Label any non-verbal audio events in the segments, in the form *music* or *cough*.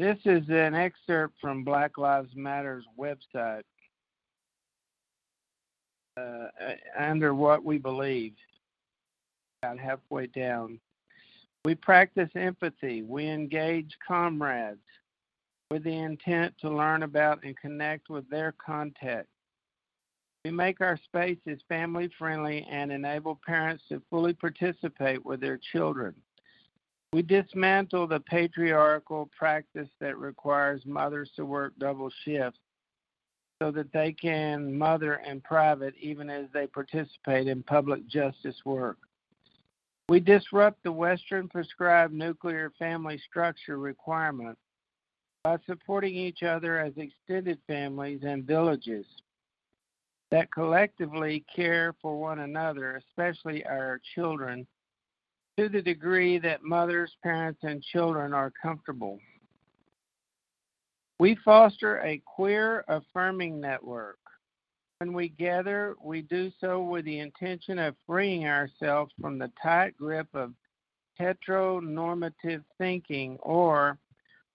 This is an excerpt from Black Lives Matter's website uh, under what we believe, about halfway down. We practice empathy. We engage comrades with the intent to learn about and connect with their context. We make our spaces family friendly and enable parents to fully participate with their children. We dismantle the patriarchal practice that requires mothers to work double shifts so that they can mother in private even as they participate in public justice work. We disrupt the Western prescribed nuclear family structure requirement by supporting each other as extended families and villages that collectively care for one another, especially our children, to the degree that mothers, parents, and children are comfortable. We foster a queer affirming network. When we gather, we do so with the intention of freeing ourselves from the tight grip of heteronormative thinking, or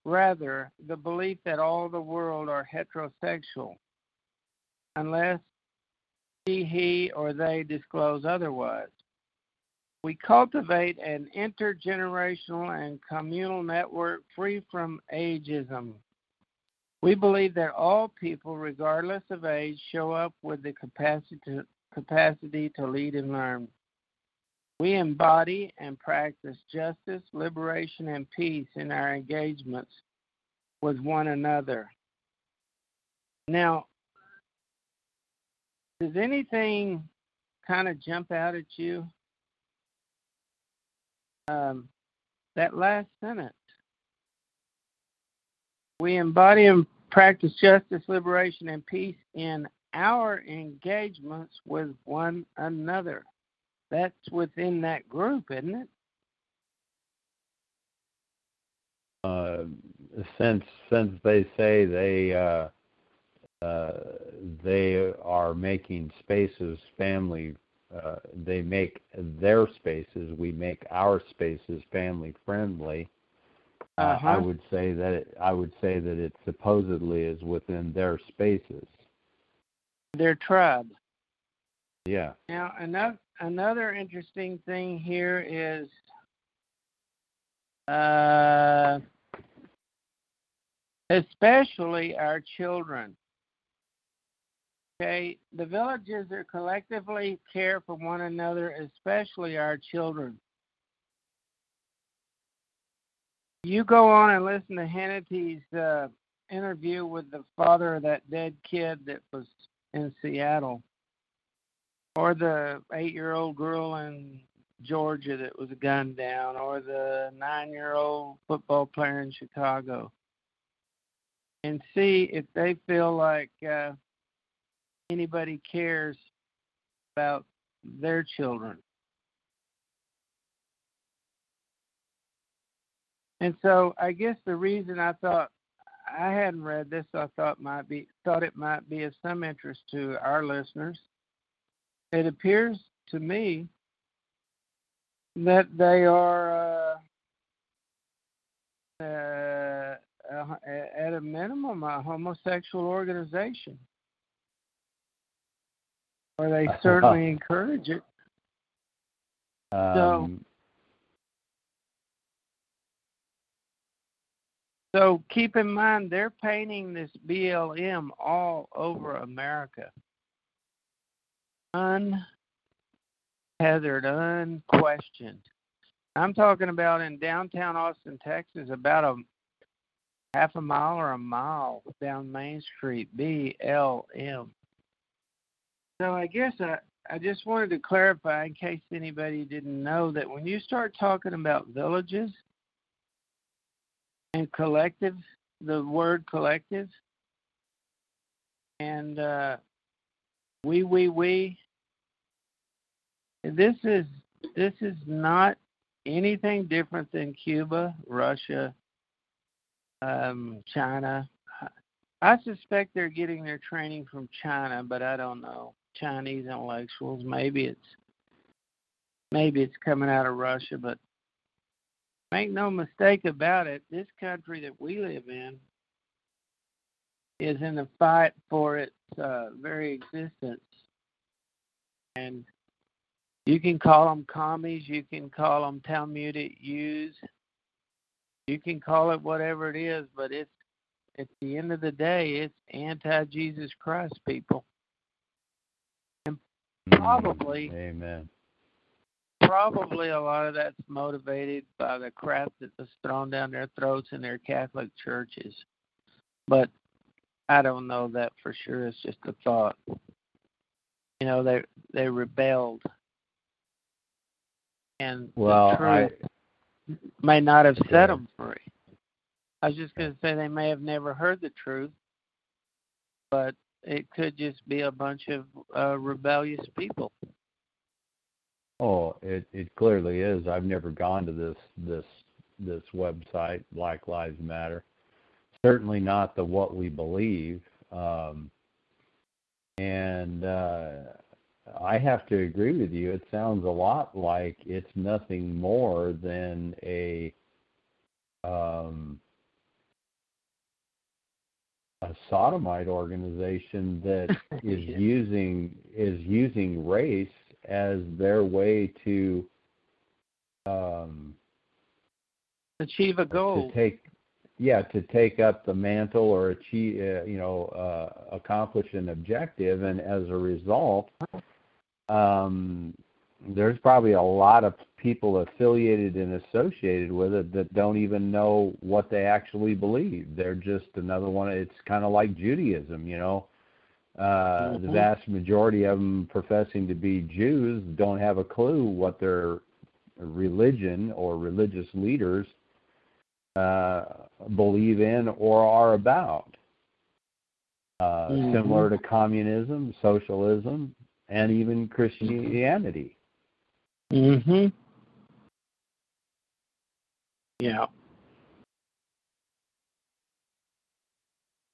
rather, the belief that all the world are heterosexual, unless she, he, or they disclose otherwise. We cultivate an intergenerational and communal network free from ageism. We believe that all people, regardless of age, show up with the capacity to, capacity to lead and learn. We embody and practice justice, liberation, and peace in our engagements with one another. Now, does anything kind of jump out at you? Um, that last sentence. We embody and practice justice, liberation, and peace in our engagements with one another. That's within that group, isn't it? Uh, since since they say they uh, uh, they are making spaces family uh, they make their spaces, we make our spaces family friendly. Uh-huh. I would say that it, I would say that it supposedly is within their spaces. Their tribe. Yeah. Now another another interesting thing here is uh, especially our children. Okay, the villages are collectively care for one another, especially our children. You go on and listen to Hannity's uh, interview with the father of that dead kid that was in Seattle, or the eight-year-old girl in Georgia that was gunned down, or the nine-year-old football player in Chicago, and see if they feel like. Uh, anybody cares about their children. And so I guess the reason I thought I hadn't read this, I thought might be thought it might be of some interest to our listeners. It appears to me that they are uh, uh, at a minimum a homosexual organization or they *laughs* certainly encourage it. Um, so, so keep in mind they're painting this BLM all over America. Untethered, unquestioned. I'm talking about in downtown Austin, Texas, about a half a mile or a mile down Main Street, BLM. So I guess I, I just wanted to clarify in case anybody didn't know that when you start talking about villages and collective, the word collective, and uh, we, we, we, this is this is not anything different than Cuba, Russia, um, China. I suspect they're getting their training from China, but I don't know. Chinese intellectuals. Maybe it's maybe it's coming out of Russia, but make no mistake about it, this country that we live in is in a fight for its uh, very existence. And you can call them commies, you can call them Talmudic Jews, you can call it whatever it is, but it's at the end of the day, it's anti Jesus Christ people. And probably, Amen. probably a lot of that's motivated by the crap that was thrown down their throats in their Catholic churches. But I don't know that for sure. It's just a thought. You know, they they rebelled, and Well, the I truth may not have set them free. I was just going to say they may have never heard the truth, but it could just be a bunch of uh, rebellious people. oh, it it clearly is. I've never gone to this this this website, Black Lives Matter. Certainly not the what we believe. Um, and uh, I have to agree with you. It sounds a lot like it's nothing more than a um, a sodomite organization that *laughs* is Yeah. using is using race as their way to um, Achieve a goal. to take yeah to take up the mantle or achieve uh, you know uh, accomplish an objective and as a result um, there's probably a lot of people affiliated and associated with it that don't even know what they actually believe they're just another one it's kind of like Judaism you know uh, the Mhm. vast majority of them professing to be Jews don't have a clue what their religion or religious leaders uh, believe in or are about. Uh, Mhm. Similar to communism, socialism, and even Christianity. Mhm. Yeah.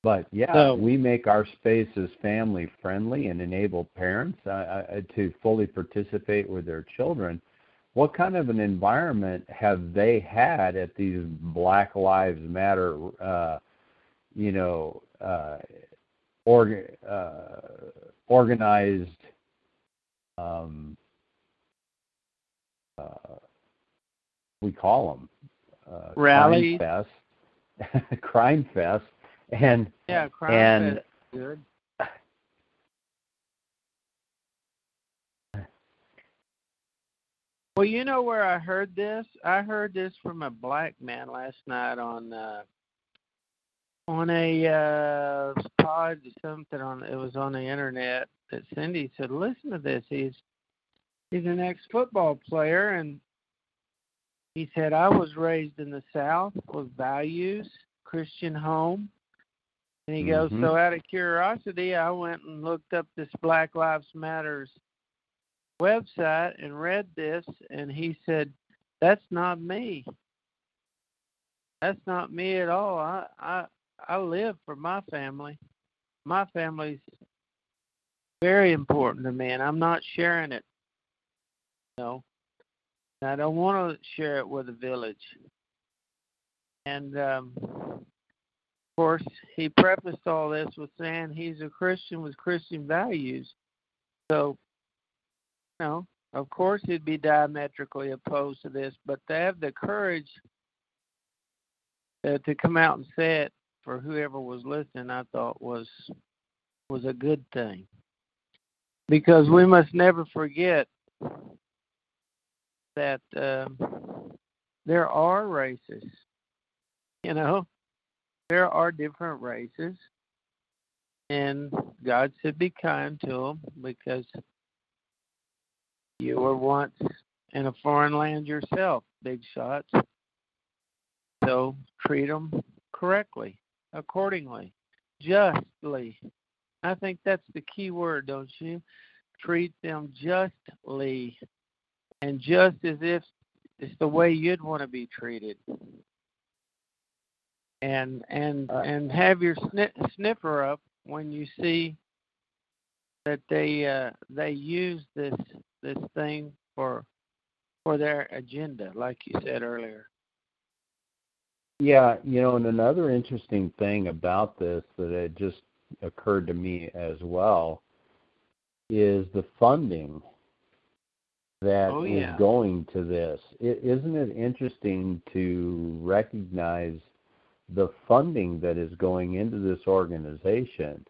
But yeah, So- we make our spaces family friendly and enable parents uh, uh, to fully participate with their children. What kind of an environment have they had at these Black Lives Matter, uh, you know, uh, org- uh, organized um, uh, we call them uh, Rallies. crime fest, *laughs* crime fest, and Yeah, crime and fest good. Well, you know where I heard this? I heard this from a black man last night on uh on a uh pod something on it was on the internet that Cindy said, Listen to this. He's he's an ex football player and he said, I was raised in the South with values, Christian home. And he goes, Mhm. So out of curiosity I went and looked up this Black Lives Matters website and read this and he said, That's not me. That's not me at all. I I I live for my family. My family's very important to me and I'm not sharing it. No. And I don't want to share it with the village. And um of course he prefaced all this with saying he's a Christian with Christian values. So you know, of course he'd be diametrically opposed to this, but to have the courage uh, to come out and say it for whoever was listening, I thought was was a good thing. Because we must never forget that um, there are races. You know, there are different races, and God should "Be kind to them," because you were once in a foreign land yourself, big shots. So treat them correctly, accordingly, justly. I think that's the key word, don't you? Treat them justly, and just as if it's the way you'd want to be treated. And and and have your sni- sniffer up when you see that they uh, they use this this thing for for their agenda, like you said earlier. Yeah, you know, and another interesting thing about this that it just occurred to me as well is the funding that Oh, is going to this. is isn't it interesting to recognize the funding that is going into this organization,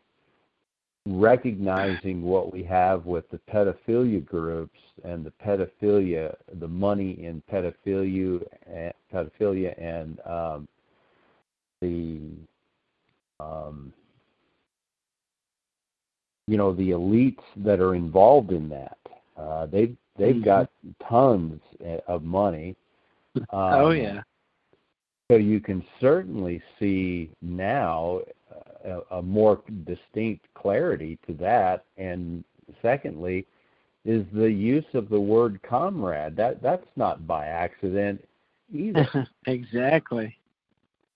recognizing what we have with the pedophilia groups and the pedophilia, the money in pedophilia, eh, pedophilia and um, the um, you know the elites that are involved in that. Uh, they've they've Mhm. got tons of money. *laughs* Um, oh yeah. So you can certainly see now a, a more distinct clarity to that. And secondly, is the use of the word comrade. That that's not by accident either. *laughs* exactly.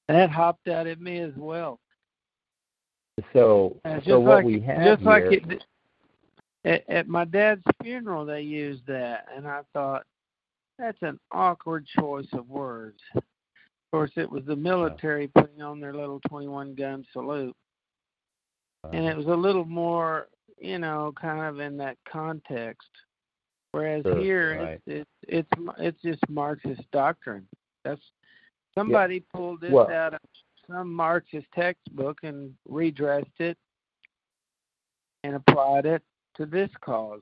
That hopped out at me as well. so so what like we have just here, like it, at, at my dad's funeral, they used that, and I thought that's an awkward choice of words. Of course, it was the military putting on their little 21 gun salute, and it uh-huh. was a little more, you know, kind of in that context. Whereas Sure, here, right. it's it's it's it's just Marxist doctrine. That's somebody pulled this Well- out of some Marxist textbook and redressed it and applied it to this cause.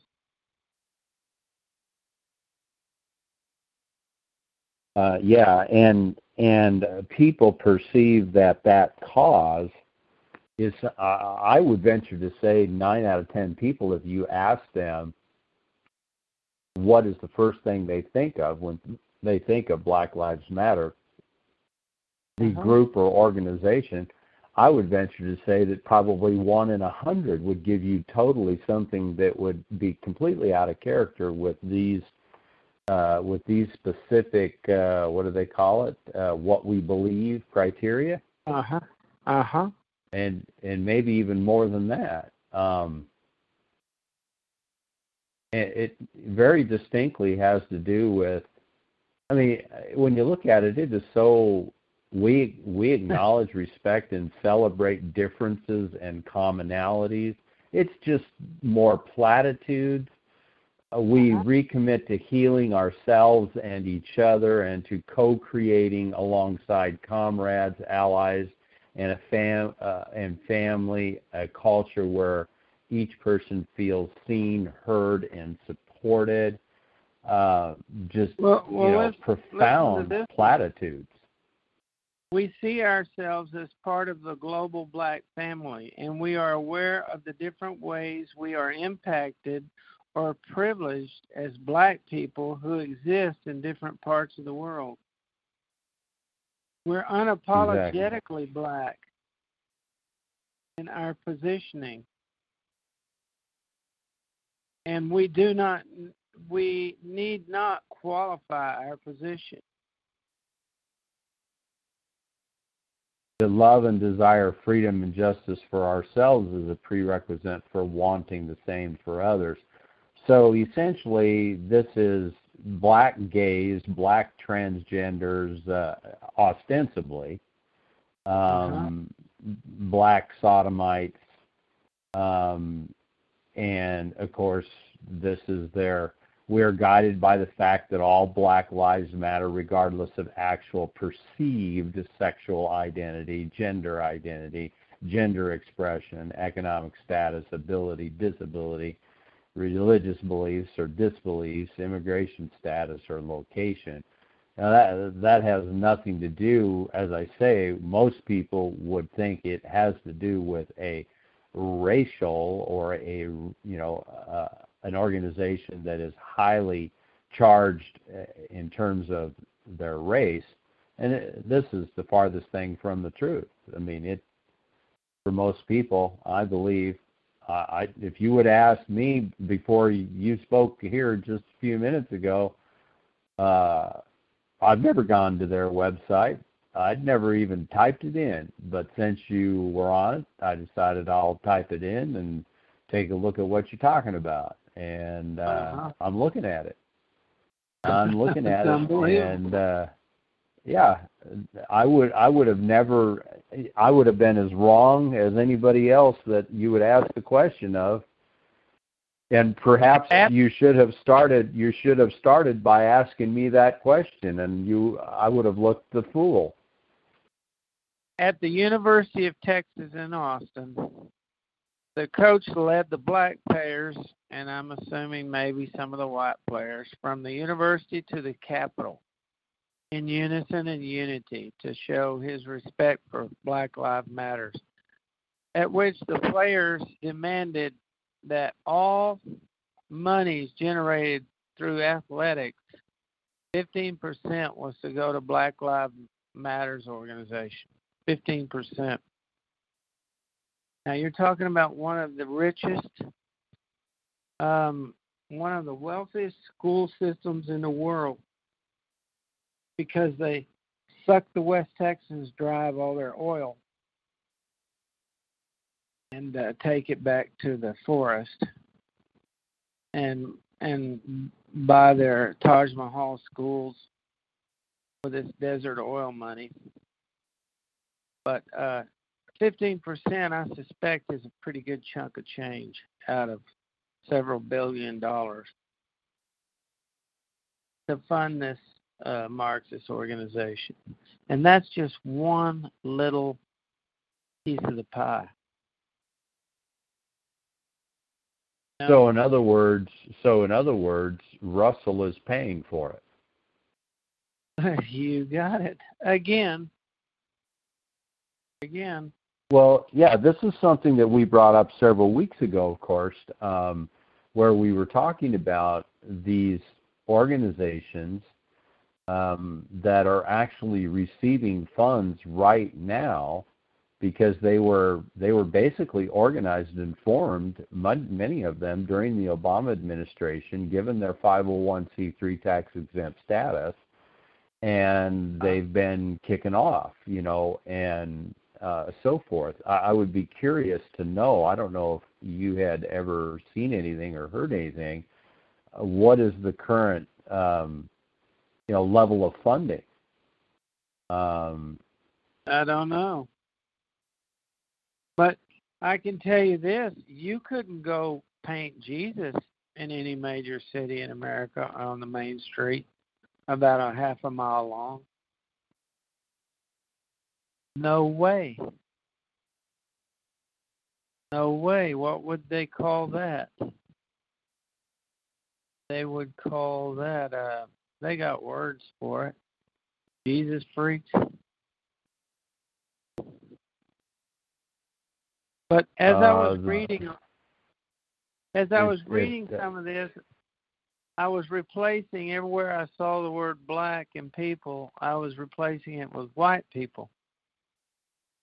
Uh, yeah, and and uh, people perceive that that cause is. Uh, I would venture to say nine out of ten people, if you ask them, what is the first thing they think of when they think of Black Lives Matter, the Uh-huh. group or organization, I would venture to say that probably one in a hundred would give you totally something that would be completely out of character with these uh, with these specific uh, what do they call it? Uh, what we believe criteria, Uh huh. Uh huh. and and maybe even more than that. Um, it, it very distinctly has to do with. I mean, when you look at it, it is so we we acknowledge, *laughs* respect, and celebrate differences and commonalities. It's just more platitudes. Uh, we Uh-huh. recommit to healing ourselves and each other, and to co-creating alongside comrades, allies, and a fam uh, and family, a culture where each person feels seen, heard, and supported. Uh, just Well, well, you know, profound platitudes. We see ourselves as part of the global black family, and we are aware of the different ways we are impacted or privileged as black people who exist in different parts of the world. We're unapologetically black in our positioning. And we do not, we need not qualify our position. To love and desire freedom and justice for ourselves is a prerequisite for wanting the same for others. So essentially, this is black gays, black transgenders, uh, ostensibly, um, black sodomites, um, and of course, this is their. We are guided by the fact that all Black lives matter, regardless of actual perceived sexual identity, gender identity, gender expression, economic status, ability, disability, religious beliefs or disbeliefs, immigration status or location. Now that that has nothing to do, as I say, most people would think it has to do with a racial or a you know uh, an organization that is highly charged uh, in terms of their race, and it, this is the farthest thing from the truth. I mean, it for most people, I believe. Uh, I, if you would ask me before you spoke here just a few minutes ago, uh, I've never gone to their website. I'd never even typed it in, but since you were on it, I decided I'll type it in and take a look at what you're talking about. And uh, Uh-huh. I'm looking at it. *laughs* I'm looking at it, and uh, yeah, I would I would have never I would have been as wrong as anybody else that you would ask the question of. And perhaps you should have started you should have started by asking me that question and you I would have looked the fool. At the University of Texas in Austin, the coach led the black players and I'm assuming maybe some of the white players from the university to the Capitol in unison and unity to show his respect for Black Lives Matters, at which the players demanded that all monies generated through athletics, 15% was to go to Black Lives Matters organization. 15%. Now you're talking about one of the richest, um, one of the wealthiest school systems in the world because they suck the West Texans dry of all their oil and uh, take it back to the forest and and buy their Taj Mahal schools with this desert oil money. But uh, 15%, I suspect, is a pretty good chunk of change out of several billion dollars to fund this uh, Marxist organization. And that's just one little piece of the pie. So in other words, so in other words, Russell is paying for it. *laughs* you got it. Again. Again. Well, yeah, this is something that we brought up several weeks ago, of course, um, where we were talking about these organizations um, that are actually receiving funds right now because they were they were basically organized and formed many of them during the Obama administration given their 501c3 tax exempt status and they've been kicking off you know and uh, so forth I, I would be curious to know I don't know if you had ever seen anything or heard anything uh, what is the current um, you know level of funding? Um, I don't know, but I can tell you this: you couldn't go paint Jesus in any major city in America on the main street, about a half a mile long. No way. No way. What would they call that? They would call that uh they got words for it. Jesus freaks. But as uh, I was reading, as I was reading some of this, I was replacing everywhere I saw the word black and people, I was replacing it with white people.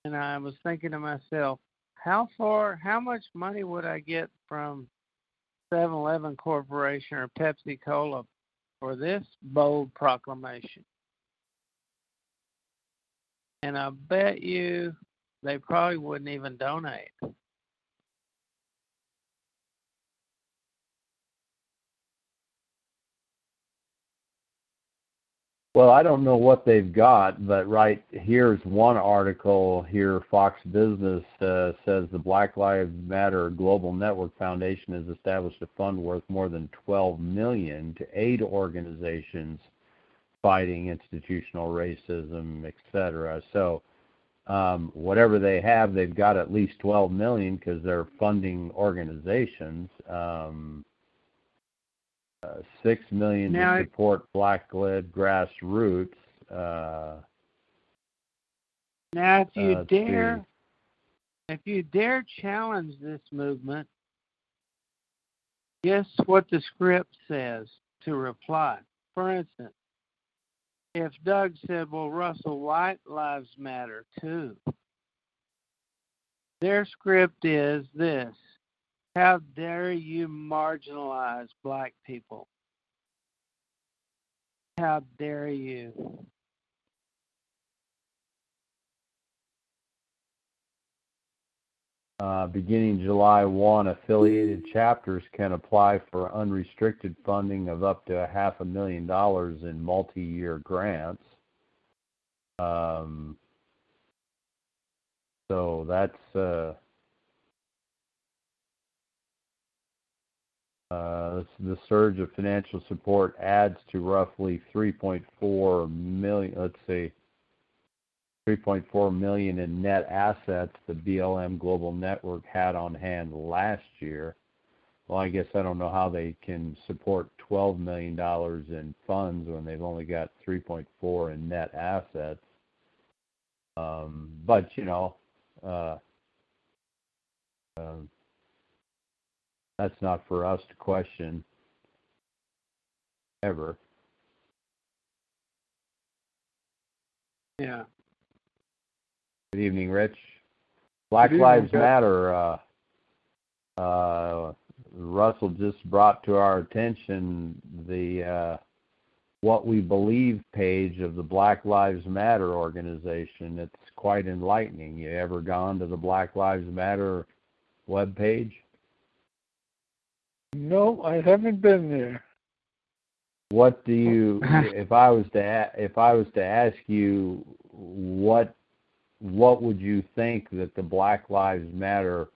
And I was thinking to myself, how far, how much money would I get from 7 Eleven Corporation or Pepsi Cola for this bold proclamation. And I bet you they probably wouldn't even donate. Well, I don't know what they've got, but right here's one article here. Fox Business uh, says the Black Lives Matter Global Network Foundation has established a fund worth more than 12 million to aid organizations fighting institutional racism, etc. So, um, whatever they have, they've got at least 12 million because they're funding organizations. Um, six million now, to support black-led grassroots. Uh, now, if you uh, dare, if you dare challenge this movement, guess what the script says to reply. For instance, if Doug said, "Well, Russell White lives matter too," their script is this: how dare you marginalize black people? How dare you? Uh, beginning July 1, affiliated chapters can apply for unrestricted funding of up to a half a million dollars in multi year grants. Um, so that's uh, uh, the surge of financial support adds to roughly 3.4 million. Let's see, 3.4 million in net assets the BLM Global Network had on hand last year. Well, I guess I don't know how they can support 12 million dollars in funds when they've only got 3.4 in net assets. Um, but you know, uh, uh, that's not for us to question ever. Yeah. Good evening, Rich. Black evening, Lives Jeff. Matter. Uh, uh, Russell just brought to our attention the uh, what we believe page of the Black Lives Matter organization. It's quite enlightening. You ever gone to the Black Lives Matter web page? No, I haven't been there. What do *laughs* you if I was to if I was to ask you what what would you think that the Black Lives Matter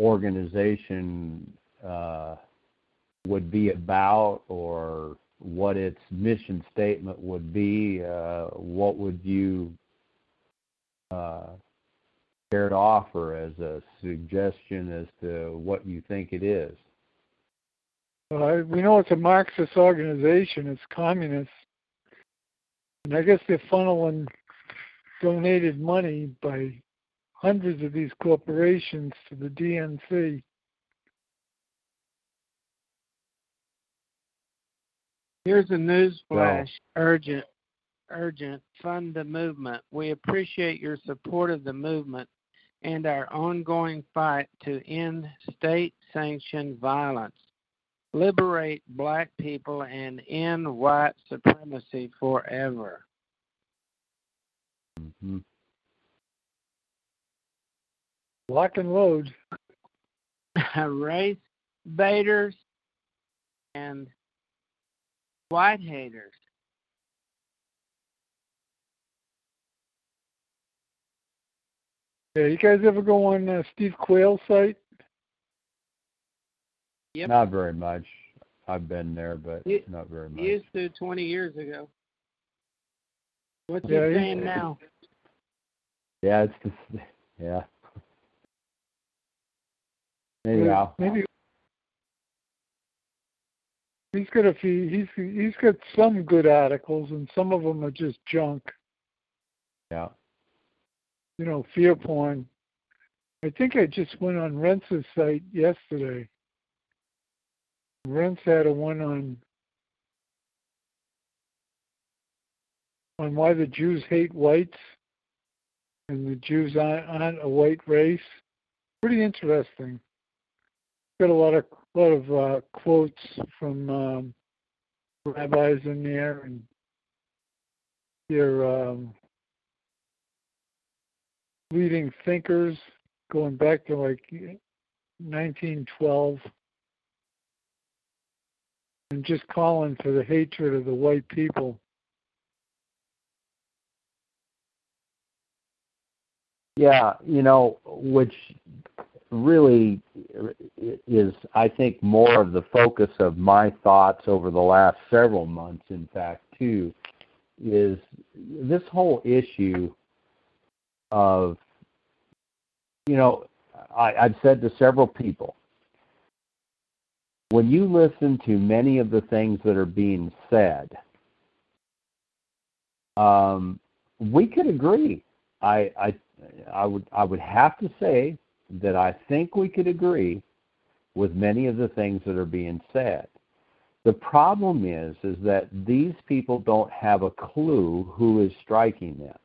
organization uh, would be about or what its mission statement would be uh, what would you uh, care to offer as a suggestion as to what you think it is Uh, we know it's a Marxist organization. It's communist, and I guess they're funneling donated money by hundreds of these corporations to the DNC. Here's a news flash. Urgent. Urgent. Fund the movement. We appreciate your support of the movement and our ongoing fight to end state sanctioned violence, liberate black people, and end white supremacy forever. hmm Lock and load. *laughs* Race baiters and white haters. Yeah, you guys ever go on uh, Steve Quayle's site? Yep. Not very much. I've been there, but You- not very much. Used to 20 years ago. What's Yeah, he he- saying now? Yeah, it's just, yeah. Anyhow, Maybe he's got a few. He's he's got some good articles, and some of them are just junk. yeah. You know, fear porn. I think I just went on Rense's site yesterday. Rense had a one on on why the Jews hate whites and the Jews aren't, aren't a white race. Pretty interesting. Got a lot of lot of uh, quotes from um, rabbis in there and their um, leading thinkers going back to like 1912 and just calling for the hatred of the white people. Yeah, you know, which really is, I think, more of the focus of my thoughts over the last several months, in fact, too, is this whole issue of, you know, I, I've said to several people, when you listen to many of the things that are being said, um, we could agree. I, I I would I would have to say that I think we could agree with many of the things that are being said. The problem is is that these people don't have a clue who is striking them.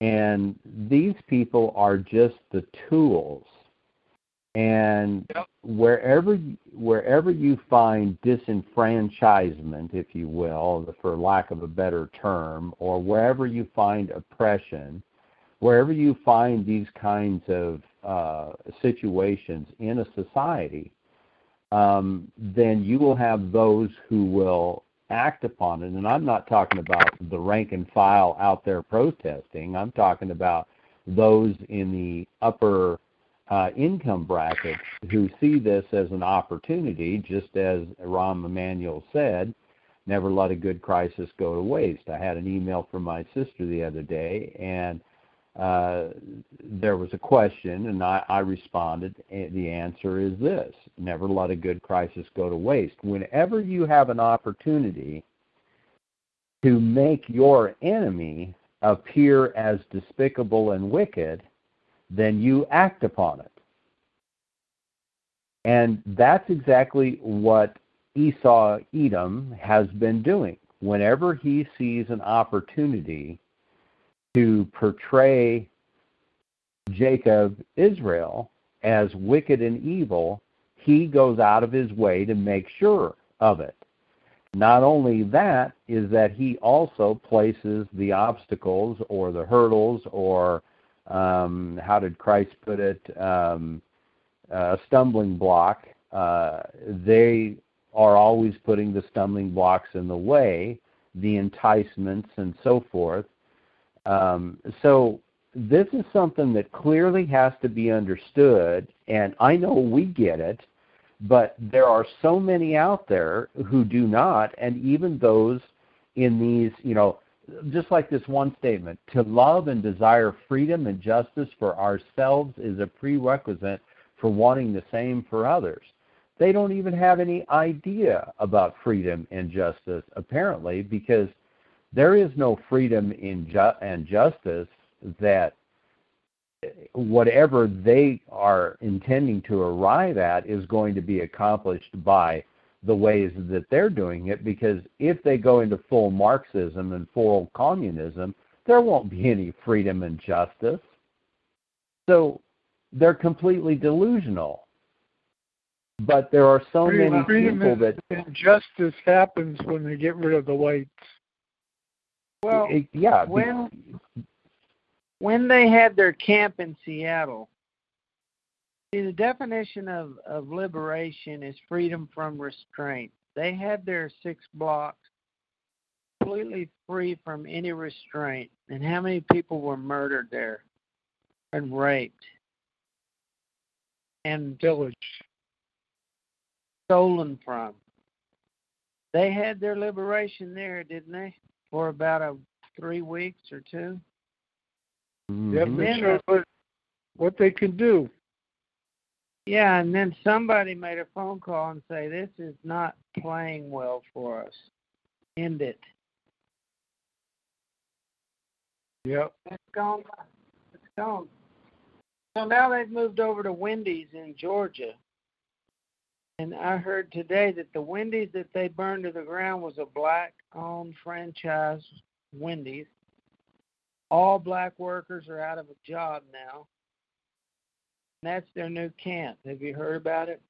And these people are just the tools. And Yep. wherever wherever you find disenfranchisement, if you will, for lack of a better term, or wherever you find oppression, wherever you find these kinds of uh, situations in a society, um, then you will have those who will act upon it, and I'm not talking about the rank and file out there protesting, I'm talking about those in the upper uh, income brackets who see this as an opportunity, just as Rahm Emanuel said, never let a good crisis go to waste. I had an email from my sister the other day, and uh, there was a question, and I, I responded. The answer is this never let a good crisis go to waste. Whenever you have an opportunity to make your enemy appear as despicable and wicked, then you act upon it. And that's exactly what Esau Edom has been doing. Whenever he sees an opportunity to portray Jacob, Israel, as wicked and evil, he goes out of his way to make sure of it. Not only that, is that he also places the obstacles or the hurdles or, um, how did Christ put it, um, a stumbling block. Uh, they are always putting the stumbling blocks in the way, the enticements and so forth. Um, so this is something that clearly has to be understood, and I know we get it, but there are so many out there who do not, and even those in these, you know, just like this one statement to love and desire freedom and justice for ourselves is a prerequisite for wanting the same for others. They don't even have any idea about freedom and justice, apparently, because there is no freedom in ju- and justice that whatever they are intending to arrive at is going to be accomplished by the ways that they're doing it because if they go into full Marxism and full communism, there won't be any freedom and justice. So they're completely delusional. But there are so freedom, many freedom people that justice happens when they get rid of the whites. Well, it, yeah, when when they had their camp in Seattle, the definition of, of liberation is freedom from restraint. They had their six blocks completely free from any restraint. And how many people were murdered there and raped and village stolen from? They had their liberation there, didn't they? For about a three weeks or two. Mhm. Yep, they showed what, what they can do. Yeah, and then somebody made a phone call and say, "This is not playing well for us. End it." Yep. It's gone. It's gone. So now they've moved over to Wendy's in Georgia. And I heard today that the Wendy's that they burned to the ground was a black owned franchise Wendy's. All black workers are out of a job now. And that's their new camp. Have you heard about it?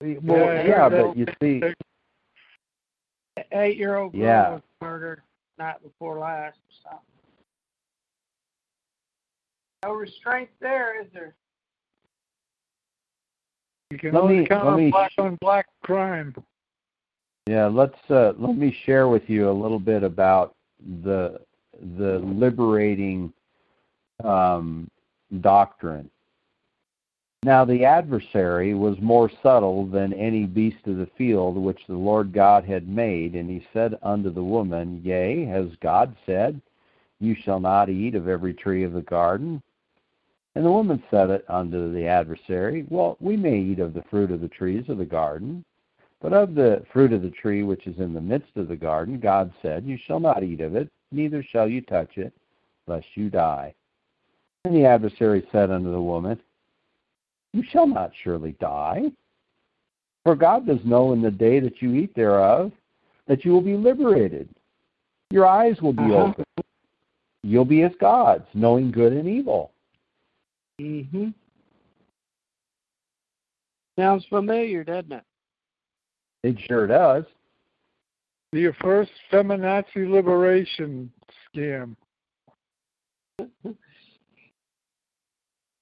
Well, Yeah, yeah, they'll- but you see, Eight year old girl Yeah. was murdered night before last or something. No restraint there, is there? You can Let only me- count on me black sh- on black crime. yeah, let's uh, let me share with you a little bit about the the liberating um, doctrine. Now the adversary was more subtle than any beast of the field which the Lord God had made, and he said unto the woman, Yea, has God said, You shall not eat of every tree of the garden? And the woman said it unto the adversary, Well, we may eat of the fruit of the trees of the garden, but of the fruit of the tree which is in the midst of the garden, God said, You shall not eat of it, neither shall you touch it, lest you die. And the adversary said unto the woman, You shall not surely die. For God does know in the day that you eat thereof that you will be liberated. Your eyes will be Uh-huh. opened. You'll be as gods, knowing good and evil. Mm-hmm. Sounds familiar, doesn't it? It sure does. The first feminazi liberation scam. *laughs*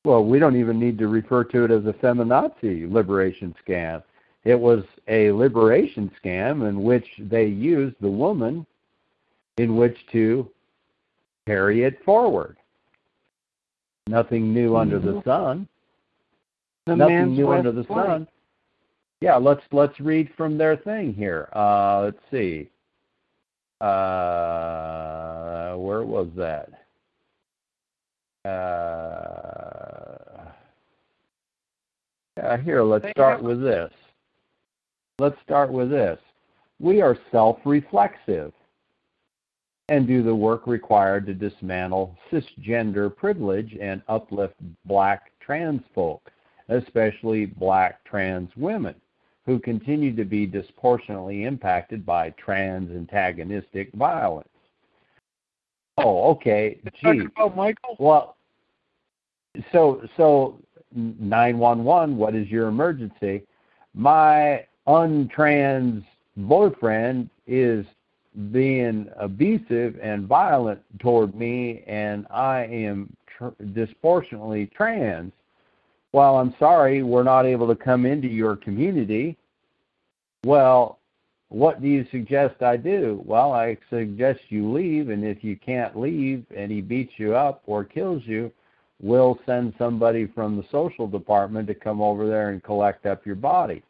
Well, we don't even need to refer to it as a feminazi liberation scam. It was a liberation scam in which they used the woman in which to carry it forward. Nothing new mm-hmm. under the mm-hmm. sun. The Nothing new under the sun. Yeah, let's let's read from their thing here. Uh, let's see. Uh, where was that? Uh, uh, here, let's start with this. Let's start with this. We are self reflexive and do the work required to dismantle cisgender privilege and uplift black trans folk, especially black trans women, who continue to be disproportionately impacted by trans antagonistic violence. Oh, okay. Gee. Michael? Well, so so 911, what is your emergency? My untrans boyfriend is being abusive and violent toward me, and I am tr- disproportionately trans. Well, I'm sorry, we're not able to come into your community. Well, what do you suggest I do? Well, I suggest you leave, and if you can't leave and he beats you up or kills you, we'll send somebody from the social department to come over there and collect up your body.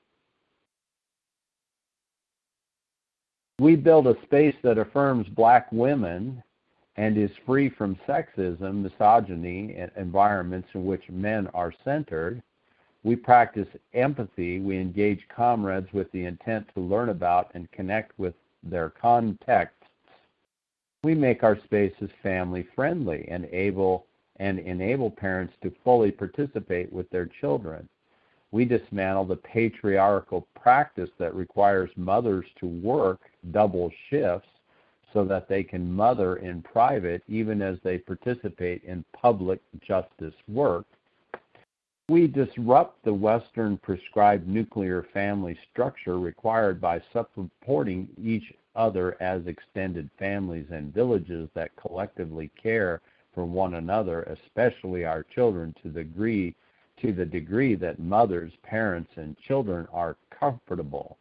We build a space that affirms black women and is free from sexism, misogyny, and environments in which men are centered. We practice empathy. We engage comrades with the intent to learn about and connect with their contexts. We make our spaces family friendly and able and enable parents to fully participate with their children. We dismantle the patriarchal practice that requires mothers to work double shifts so that they can mother in private even as they participate in public justice work. We disrupt the Western prescribed nuclear family structure required by supporting each other as extended families and villages that collectively care for one another, especially our children, to the degree to the degree that mothers, parents, and children are comfortable.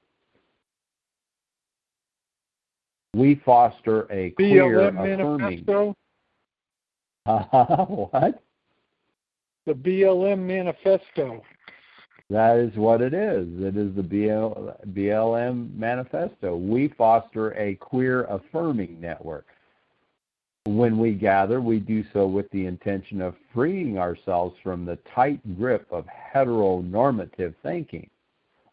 We foster a queer BLM affirming. Manifesto? Uh, *laughs* what? The BLM Manifesto. That is what it is. It is the BL, BLM Manifesto. We foster a queer affirming network. When we gather, we do so with the intention of freeing ourselves from the tight grip of heteronormative thinking,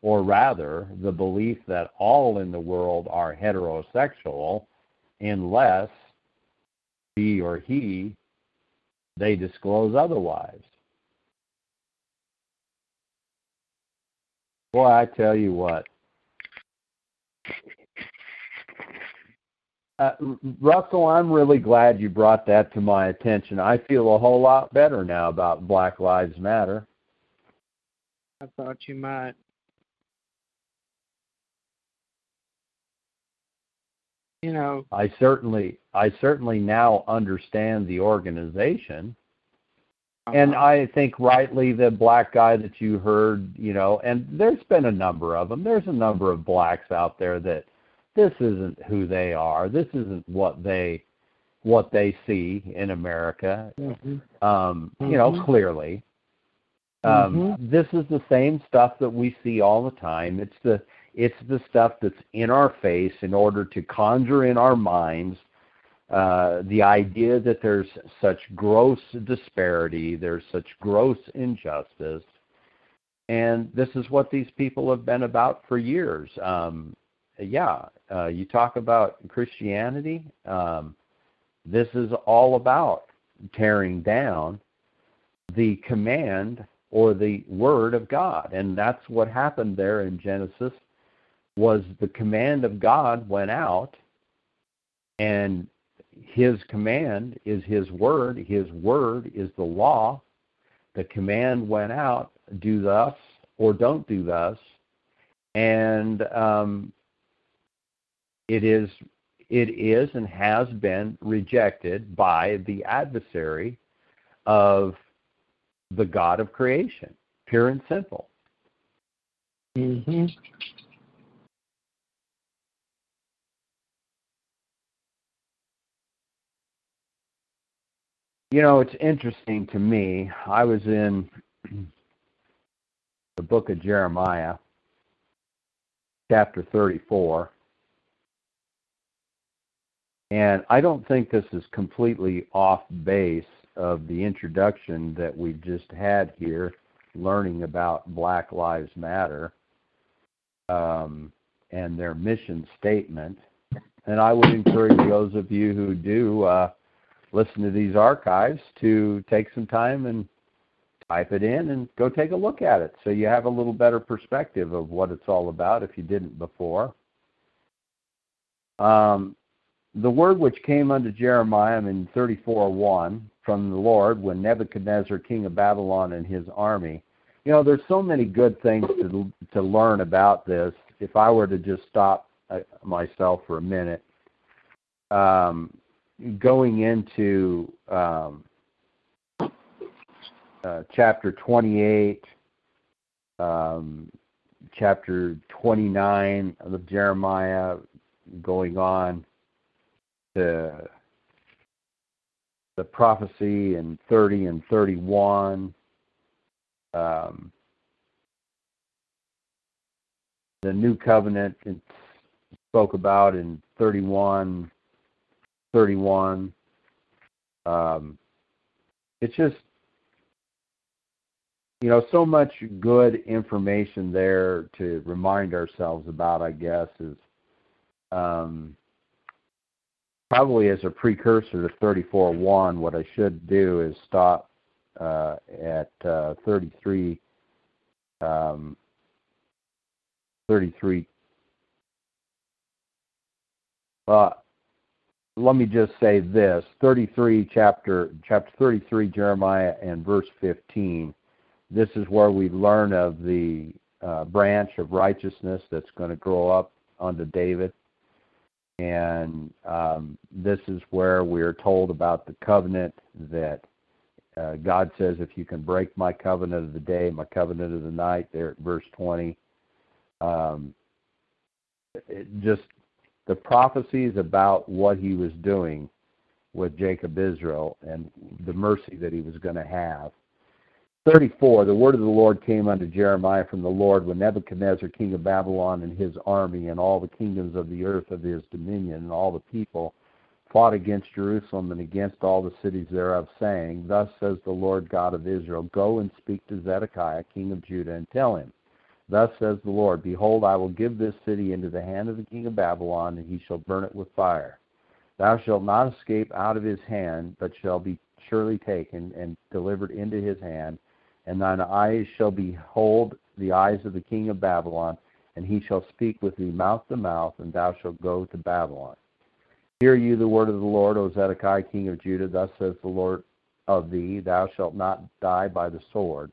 or rather, the belief that all in the world are heterosexual unless she or he they disclose otherwise. Boy, I tell you what, Uh, Russell, I'm really glad you brought that to my attention. I feel a whole lot better now about Black Lives Matter. I thought you might. You know, I certainly, I certainly now understand the organization, uh-huh. and I think rightly the black guy that you heard, you know, and there's been a number of them. There's a number of blacks out there that this isn't who they are. This isn't what they what they see in America. Mm-hmm. Um, mm-hmm. You know, mm-hmm. clearly. Um, mm-hmm. This is the same stuff that we see all the time. It's the it's the stuff that's in our face in order to conjure in our minds uh, the idea that there's such gross disparity, there's such gross injustice, and this is what these people have been about for years. Um, yeah, uh, you talk about Christianity. Um, this is all about tearing down the command or the word of God, and that's what happened there in Genesis. Was the command of God went out, and His command is His word. His word is the law. The command went out: do thus or don't do thus, and um, it is it is and has been rejected by the adversary of the God of creation, pure and simple. Mm-hmm. You know, it's interesting to me. I was in the book of Jeremiah, chapter 34. And I don't think this is completely off base of the introduction that we just had here, learning about Black Lives Matter um, and their mission statement. And I would encourage those of you who do uh, listen to these archives to take some time and type it in and go take a look at it so you have a little better perspective of what it's all about if you didn't before. Um, the word which came unto Jeremiah in 34:1 from the Lord when Nebuchadnezzar, king of Babylon, and his army. You know, there's so many good things to to learn about this. If I were to just stop uh, myself for a minute, um, going into um, uh, chapter 28, um, chapter 29 of Jeremiah, going on to the prophecy in 30 and 31. Um, the new covenant spoke about in 31 31. Um, it's just, you know, so much good information there to remind ourselves about, I guess, is um, probably as a precursor to 34.1, what I should do is stop uh, at uh, 33, um, 33. Well, let me just say this 33 chapter chapter 33 jeremiah and verse 15 this is where we learn of the uh, branch of righteousness that's going to grow up unto david and um, this is where we're told about the covenant that uh, god says if you can break my covenant of the day my covenant of the night there at verse 20 um, it just the prophecies about what he was doing with Jacob Israel and the mercy that he was going to have. 34 The word of the Lord came unto Jeremiah from the Lord when Nebuchadnezzar, king of Babylon, and his army, and all the kingdoms of the earth of his dominion, and all the people fought against Jerusalem and against all the cities thereof, saying, Thus says the Lord God of Israel Go and speak to Zedekiah, king of Judah, and tell him, Thus says the Lord Behold, I will give this city into the hand of the king of Babylon, and he shall burn it with fire. Thou shalt not escape out of his hand, but shall be surely taken and delivered into his hand. And thine eyes shall behold the eyes of the king of Babylon, and he shall speak with thee mouth to mouth, and thou shalt go to Babylon. Hear you the word of the Lord, O Zedekiah, king of Judah. Thus says the Lord of thee, Thou shalt not die by the sword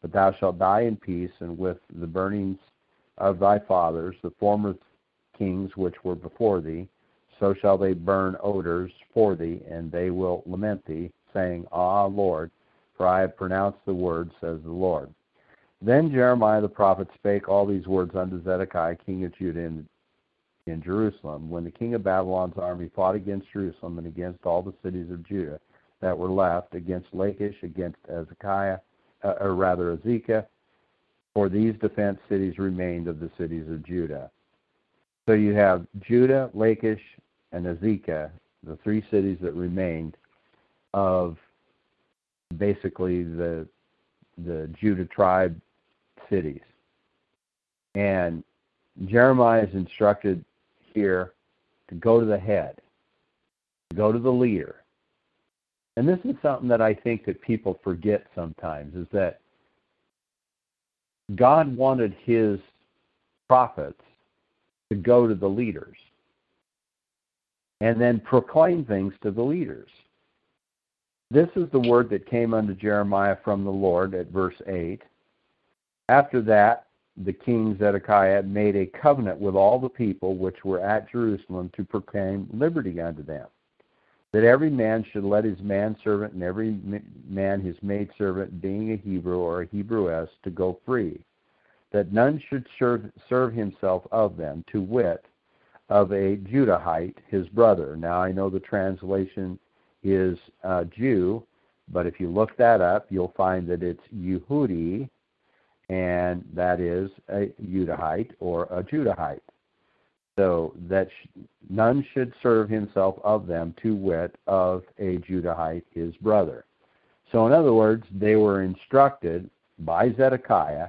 but thou shalt die in peace, and with the burnings of thy fathers, the former kings which were before thee, so shall they burn odors for thee, and they will lament thee, saying, Ah, Lord, for I have pronounced the word, says the Lord. Then Jeremiah the prophet spake all these words unto Zedekiah, king of Judah, in, in Jerusalem, when the king of Babylon's army fought against Jerusalem and against all the cities of Judah that were left, against Lachish, against Ezekiah, uh, or rather Azekah, for these defense cities remained of the cities of Judah. So you have Judah, Lachish, and Azekah, the three cities that remained of basically the the Judah tribe cities. And Jeremiah is instructed here to go to the head, go to the leader, and this is something that I think that people forget sometimes is that God wanted his prophets to go to the leaders and then proclaim things to the leaders. This is the word that came unto Jeremiah from the Lord at verse 8. After that, the king Zedekiah made a covenant with all the people which were at Jerusalem to proclaim liberty unto them that every man should let his manservant and every man his maidservant, being a Hebrew or a Hebrewess, to go free, that none should serve, serve himself of them, to wit, of a Judahite, his brother. Now I know the translation is uh, Jew, but if you look that up, you'll find that it's Yehudi, and that is a Judahite or a Judahite. So that sh- none should serve himself of them, to wit, of a Judahite, his brother. So, in other words, they were instructed by Zedekiah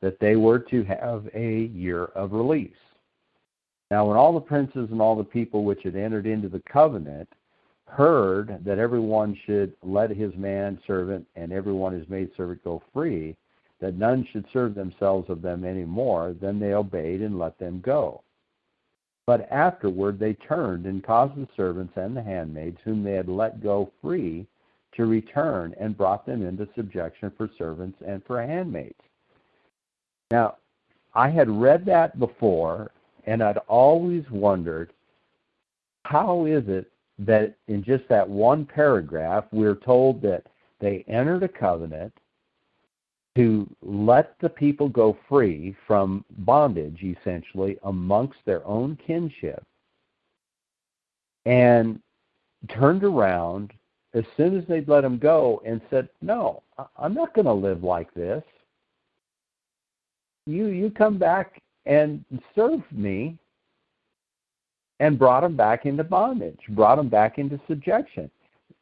that they were to have a year of release. Now, when all the princes and all the people which had entered into the covenant heard that everyone should let his man servant and everyone his maidservant go free, that none should serve themselves of them any more, then they obeyed and let them go. But afterward they turned and caused the servants and the handmaids whom they had let go free to return and brought them into subjection for servants and for handmaids. Now, I had read that before, and I'd always wondered how is it that in just that one paragraph we're told that they entered a covenant to let the people go free from bondage, essentially, amongst their own kinship, and turned around as soon as they'd let them go and said, No, I'm not going to live like this. You, you come back and serve me, and brought them back into bondage, brought them back into subjection.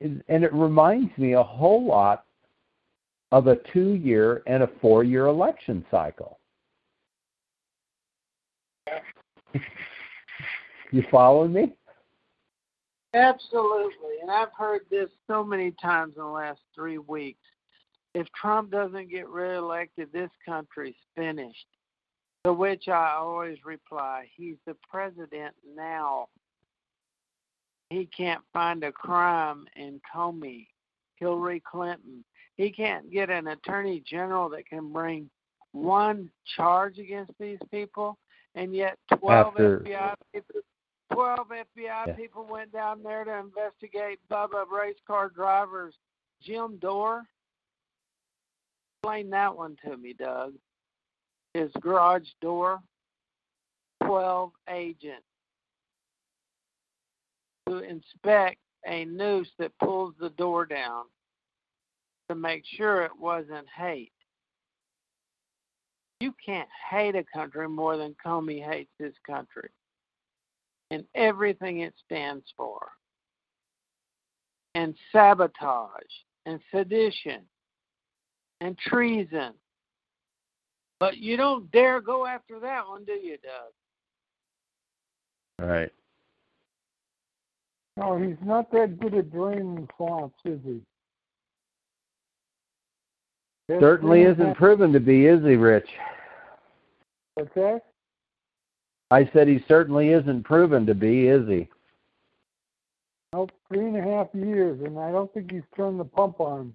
And it reminds me a whole lot of a two year and a four year election cycle. you following me? Absolutely. And I've heard this so many times in the last three weeks. If Trump doesn't get reelected, this country's finished. To which I always reply, he's the president now. He can't find a crime in Comey, Hillary Clinton, he can't get an attorney general that can bring one charge against these people, and yet 12 After, FBI people, 12 FBI yeah. people went down there to investigate Bubba race car drivers Jim Dore. Explain that one to me, Doug. His garage door, 12 agents to inspect a noose that pulls the door down to make sure it wasn't hate. You can't hate a country more than Comey hates this country and everything it stands for. And sabotage and sedition and treason. But you don't dare go after that one, do you, Doug? All right. No, he's not that good at draining swamps, is he? Certainly isn't proven to be, is he, Rich? Okay. I said he certainly isn't proven to be, is he? Nope, three and a half years, and I don't think he's turned the pump on.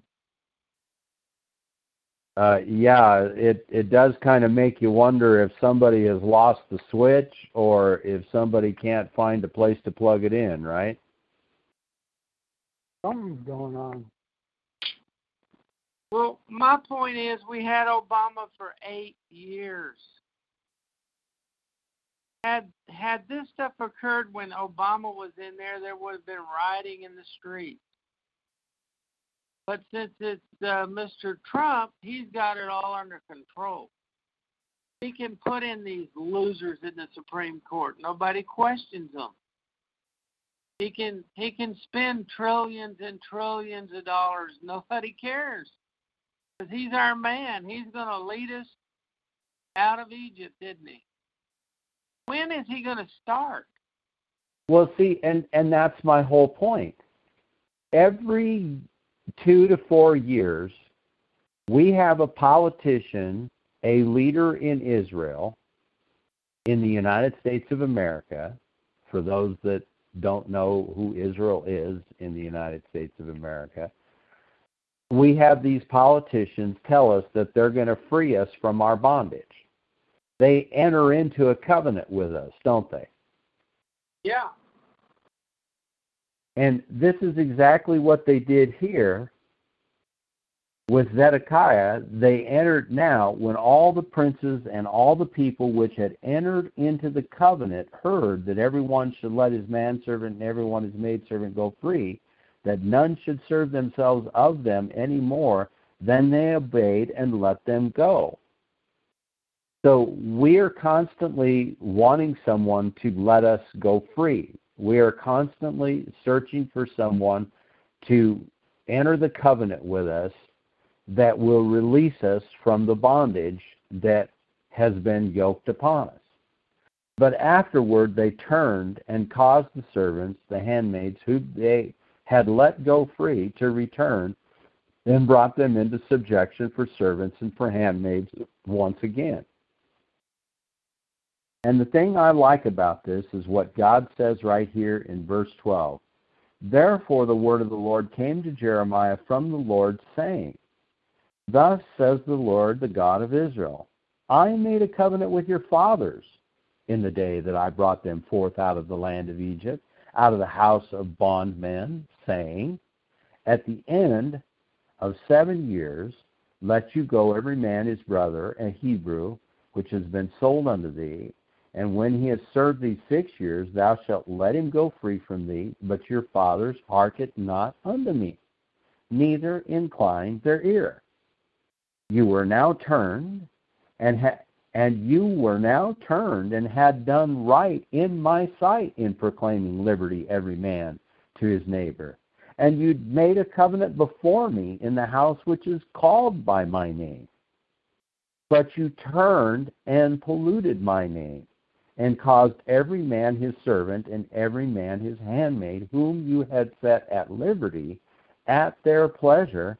Uh, yeah, it it does kind of make you wonder if somebody has lost the switch or if somebody can't find a place to plug it in, right? Something's going on. Well, my point is we had Obama for eight years. Had had this stuff occurred when Obama was in there, there would have been rioting in the streets. But since it's uh, Mr. Trump, he's got it all under control. He can put in these losers in the Supreme Court. Nobody questions them. He can he can spend trillions and trillions of dollars. Nobody cares. Because he's our man. He's going to lead us out of Egypt, isn't he? When is he going to start? Well, see, and and that's my whole point. Every two to four years, we have a politician, a leader in Israel, in the United States of America. For those that don't know who Israel is in the United States of America, we have these politicians tell us that they're going to free us from our bondage. They enter into a covenant with us, don't they? Yeah. And this is exactly what they did here with Zedekiah, they entered now when all the princes and all the people which had entered into the covenant heard that everyone should let his manservant and everyone his maidservant go free, that none should serve themselves of them any more, then they obeyed and let them go. So we are constantly wanting someone to let us go free. We are constantly searching for someone to enter the covenant with us that will release us from the bondage that has been yoked upon us. But afterward they turned and caused the servants, the handmaids, who they had let go free, to return, and brought them into subjection for servants and for handmaids once again. And the thing I like about this is what God says right here in verse 12. Therefore the word of the Lord came to Jeremiah from the Lord, saying, Thus says the Lord, the God of Israel I made a covenant with your fathers in the day that I brought them forth out of the land of Egypt, out of the house of bondmen, saying, At the end of seven years, let you go every man his brother, a Hebrew, which has been sold unto thee. And when he has served thee six years, thou shalt let him go free from thee, but your fathers hearken not unto me, neither incline their ear. You were now turned and ha- and you were now turned and had done right in my sight in proclaiming liberty every man to his neighbor. And you made a covenant before me in the house which is called by my name. But you turned and polluted my name and caused every man his servant and every man his handmaid whom you had set at liberty at their pleasure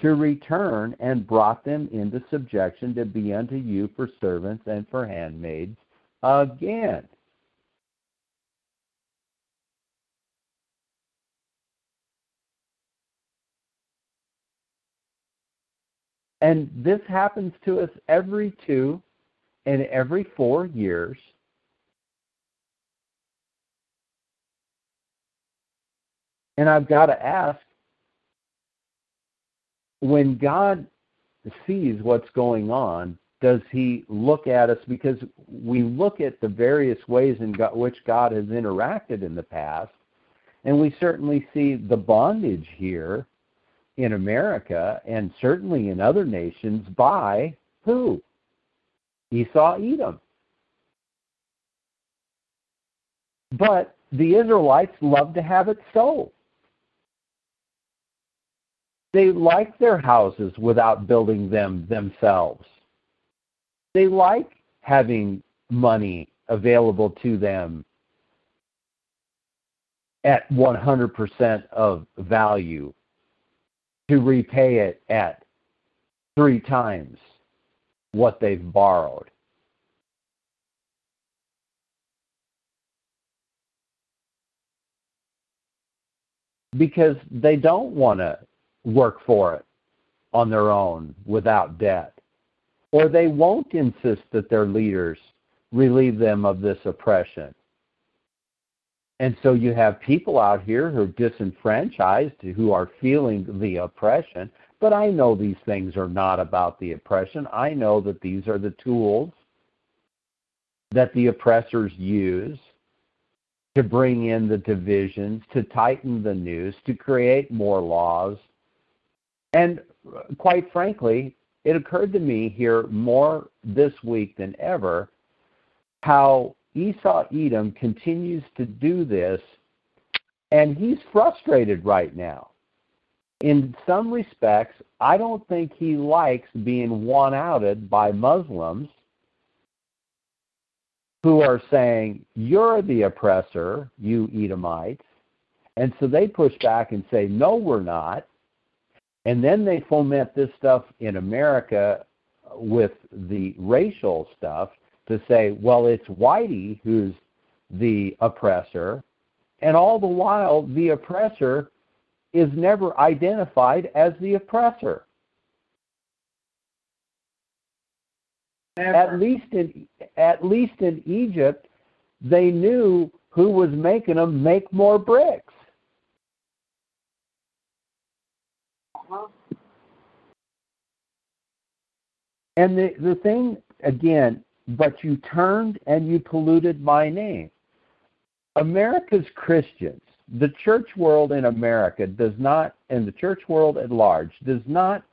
to return and brought them into subjection to be unto you for servants and for handmaids again. And this happens to us every two and every four years. And I've got to ask when God sees what's going on, does he look at us because we look at the various ways in God, which God has interacted in the past, and we certainly see the bondage here in America and certainly in other nations by who? Esau Edom. But the Israelites love to have it so. They like their houses without building them themselves. They like having money available to them at 100% of value to repay it at three times what they've borrowed. Because they don't want to work for it on their own without debt. Or they won't insist that their leaders relieve them of this oppression. And so you have people out here who are disenfranchised, who are feeling the oppression. But I know these things are not about the oppression. I know that these are the tools that the oppressors use to bring in the divisions, to tighten the noose, to create more laws, and uh, quite frankly, it occurred to me here more this week than ever how Esau Edom continues to do this, and he's frustrated right now. In some respects, I don't think he likes being won outed by Muslims who are saying, You're the oppressor, you Edomites. And so they push back and say, No, we're not. And then they foment this stuff in America with the racial stuff to say, well, it's Whitey who's the oppressor, and all the while the oppressor is never identified as the oppressor. Never. At least in at least in Egypt, they knew who was making them make more bricks. And the, the thing, again, but you turned and you polluted my name. America's Christians, the church world in America does not, and the church world at large, does not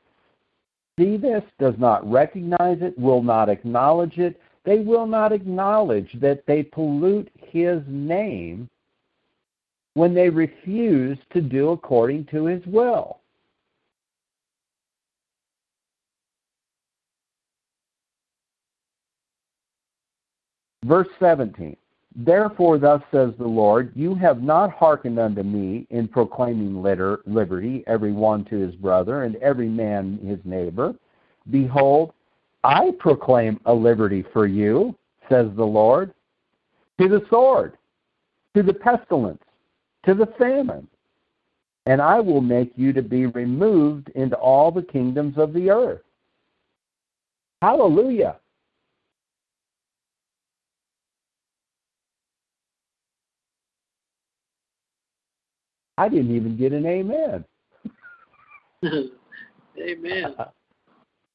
see this, does not recognize it, will not acknowledge it. They will not acknowledge that they pollute his name when they refuse to do according to his will. Verse 17 Therefore, thus says the Lord, you have not hearkened unto me in proclaiming liberty, every one to his brother, and every man his neighbor. Behold, I proclaim a liberty for you, says the Lord, to the sword, to the pestilence, to the famine. And I will make you to be removed into all the kingdoms of the earth. Hallelujah. I didn't even get an amen. *laughs* amen.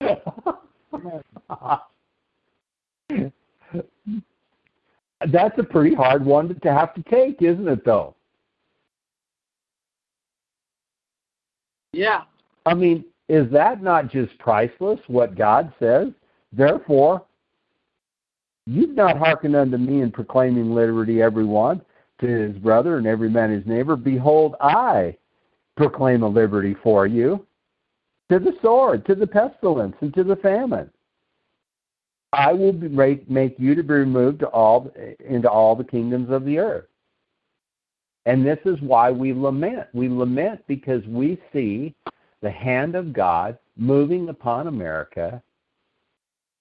*laughs* That's a pretty hard one to have to take, isn't it, though? Yeah. I mean, is that not just priceless, what God says? Therefore, you've not hearkened unto me in proclaiming liberty, everyone, to his brother and every man his neighbor, Behold, I proclaim a liberty for you, to the sword, to the pestilence, and to the famine. I will make, make you to be removed to all, into all the kingdoms of the earth. And this is why we lament. We lament because we see the hand of God moving upon America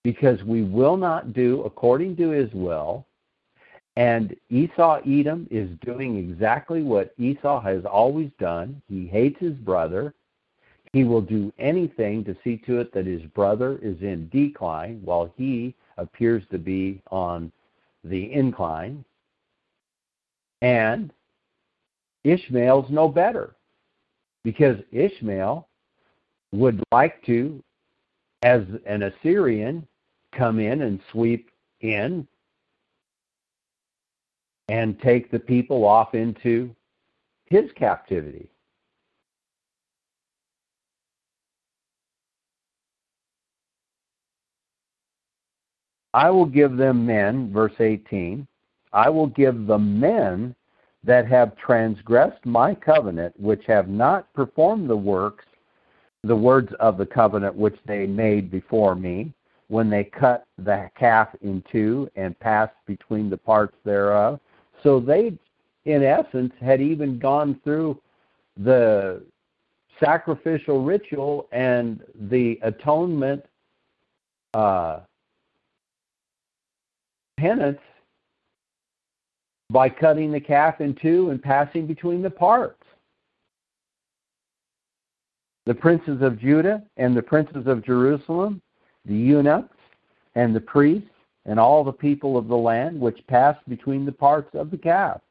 because we will not do according to his will and Esau Edom is doing exactly what Esau has always done. He hates his brother. He will do anything to see to it that his brother is in decline while he appears to be on the incline. And Ishmael's no better because Ishmael would like to, as an Assyrian, come in and sweep in and take the people off into his captivity. I will give them men, verse 18, I will give the men that have transgressed my covenant, which have not performed the works, the words of the covenant which they made before me, when they cut the calf in two and passed between the parts thereof, so they, in essence, had even gone through the sacrificial ritual and the atonement uh, penance by cutting the calf in two and passing between the parts. The princes of Judah and the princes of Jerusalem, the eunuchs and the priests, and all the people of the land which passed between the parts of the calf.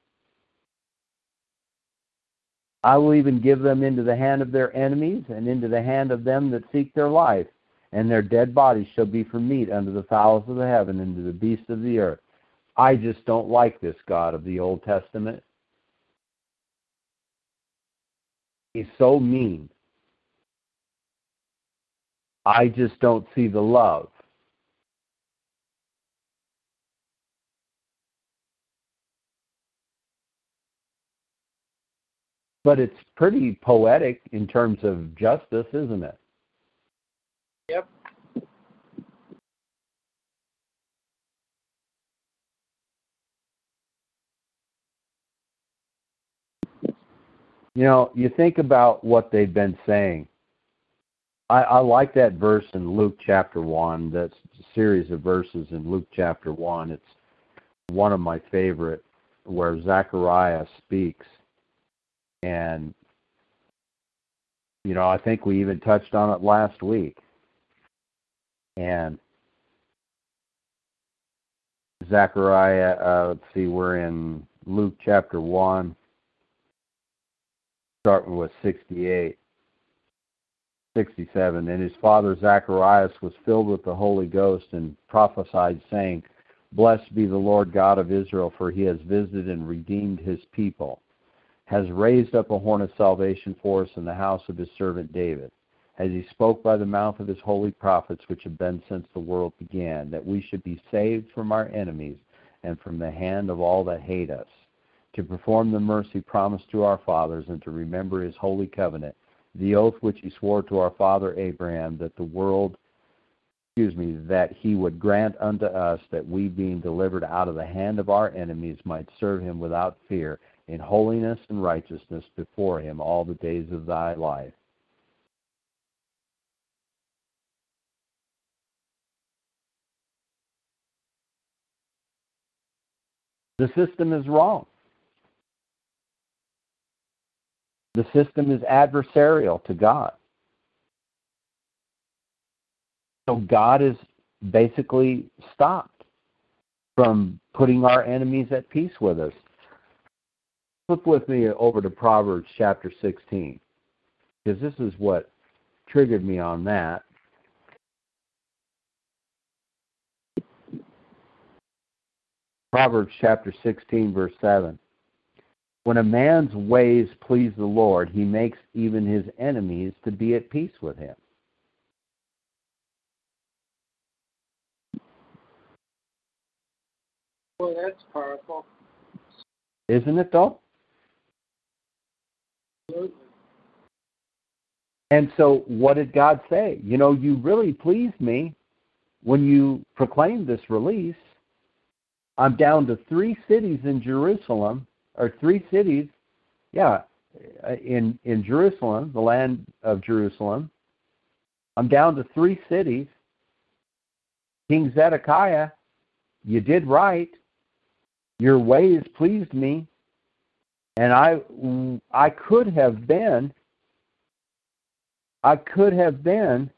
I will even give them into the hand of their enemies and into the hand of them that seek their life, and their dead bodies shall be for meat unto the fowls of the heaven and to the beasts of the earth. I just don't like this God of the Old Testament. He's so mean. I just don't see the love. But it's pretty poetic in terms of justice, isn't it? Yep. You know, you think about what they've been saying. I, I like that verse in Luke chapter 1, that series of verses in Luke chapter 1. It's one of my favorite, where Zechariah speaks and, you know, I think we even touched on it last week. And Zechariah, uh, let's see, we're in Luke chapter 1, starting with 68. 67. And his father Zacharias was filled with the Holy Ghost and prophesied, saying, Blessed be the Lord God of Israel, for he has visited and redeemed his people, has raised up a horn of salvation for us in the house of his servant David, as he spoke by the mouth of his holy prophets, which have been since the world began, that we should be saved from our enemies and from the hand of all that hate us, to perform the mercy promised to our fathers, and to remember his holy covenant the oath which he swore to our father Abraham that the world excuse me that he would grant unto us that we being delivered out of the hand of our enemies might serve him without fear in holiness and righteousness before him all the days of thy life the system is wrong The system is adversarial to God. So God is basically stopped from putting our enemies at peace with us. Flip with me over to Proverbs chapter 16, because this is what triggered me on that. Proverbs chapter 16, verse 7. When a man's ways please the Lord, he makes even his enemies to be at peace with him. Well, that's powerful. Isn't it though? And so, what did God say? You know, you really pleased me when you proclaimed this release. I'm down to three cities in Jerusalem or three cities, yeah, in in Jerusalem, the land of Jerusalem. I'm down to three cities. King Zedekiah, you did right. Your ways pleased me, and I I could have been I could have been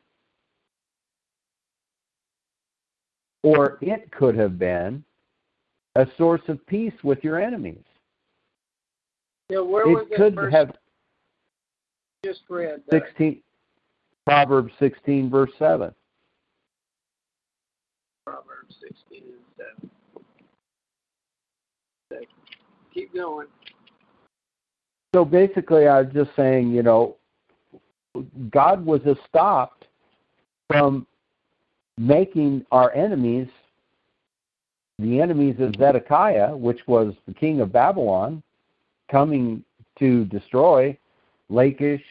or it could have been a source of peace with your enemies. Yeah, where was it could verse have just read? that? sixteen Proverbs sixteen verse seven. Proverbs 16 and 7. Keep going. So basically, I was just saying, you know, God was stopped from making our enemies, the enemies of Zedekiah, which was the king of Babylon, coming to destroy Lachish,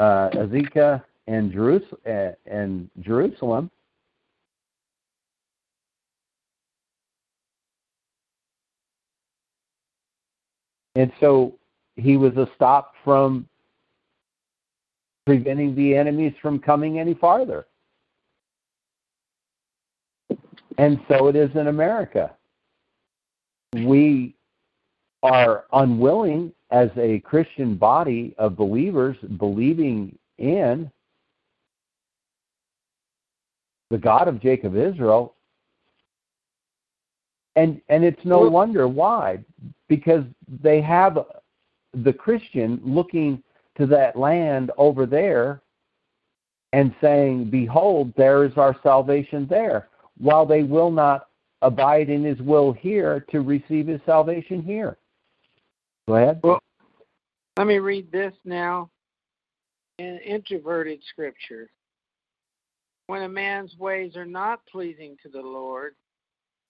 uh, Azekah, and, Jerus- uh, and Jerusalem. And so he was a stop from preventing the enemies from coming any farther. And so it is in America. We are unwilling as a Christian body of believers believing in the God of Jacob Israel and and it's no wonder why because they have the Christian looking to that land over there and saying behold there is our salvation there while they will not abide in his will here to receive his salvation here Go ahead. Well, let me read this now in introverted scripture. When a man's ways are not pleasing to the Lord,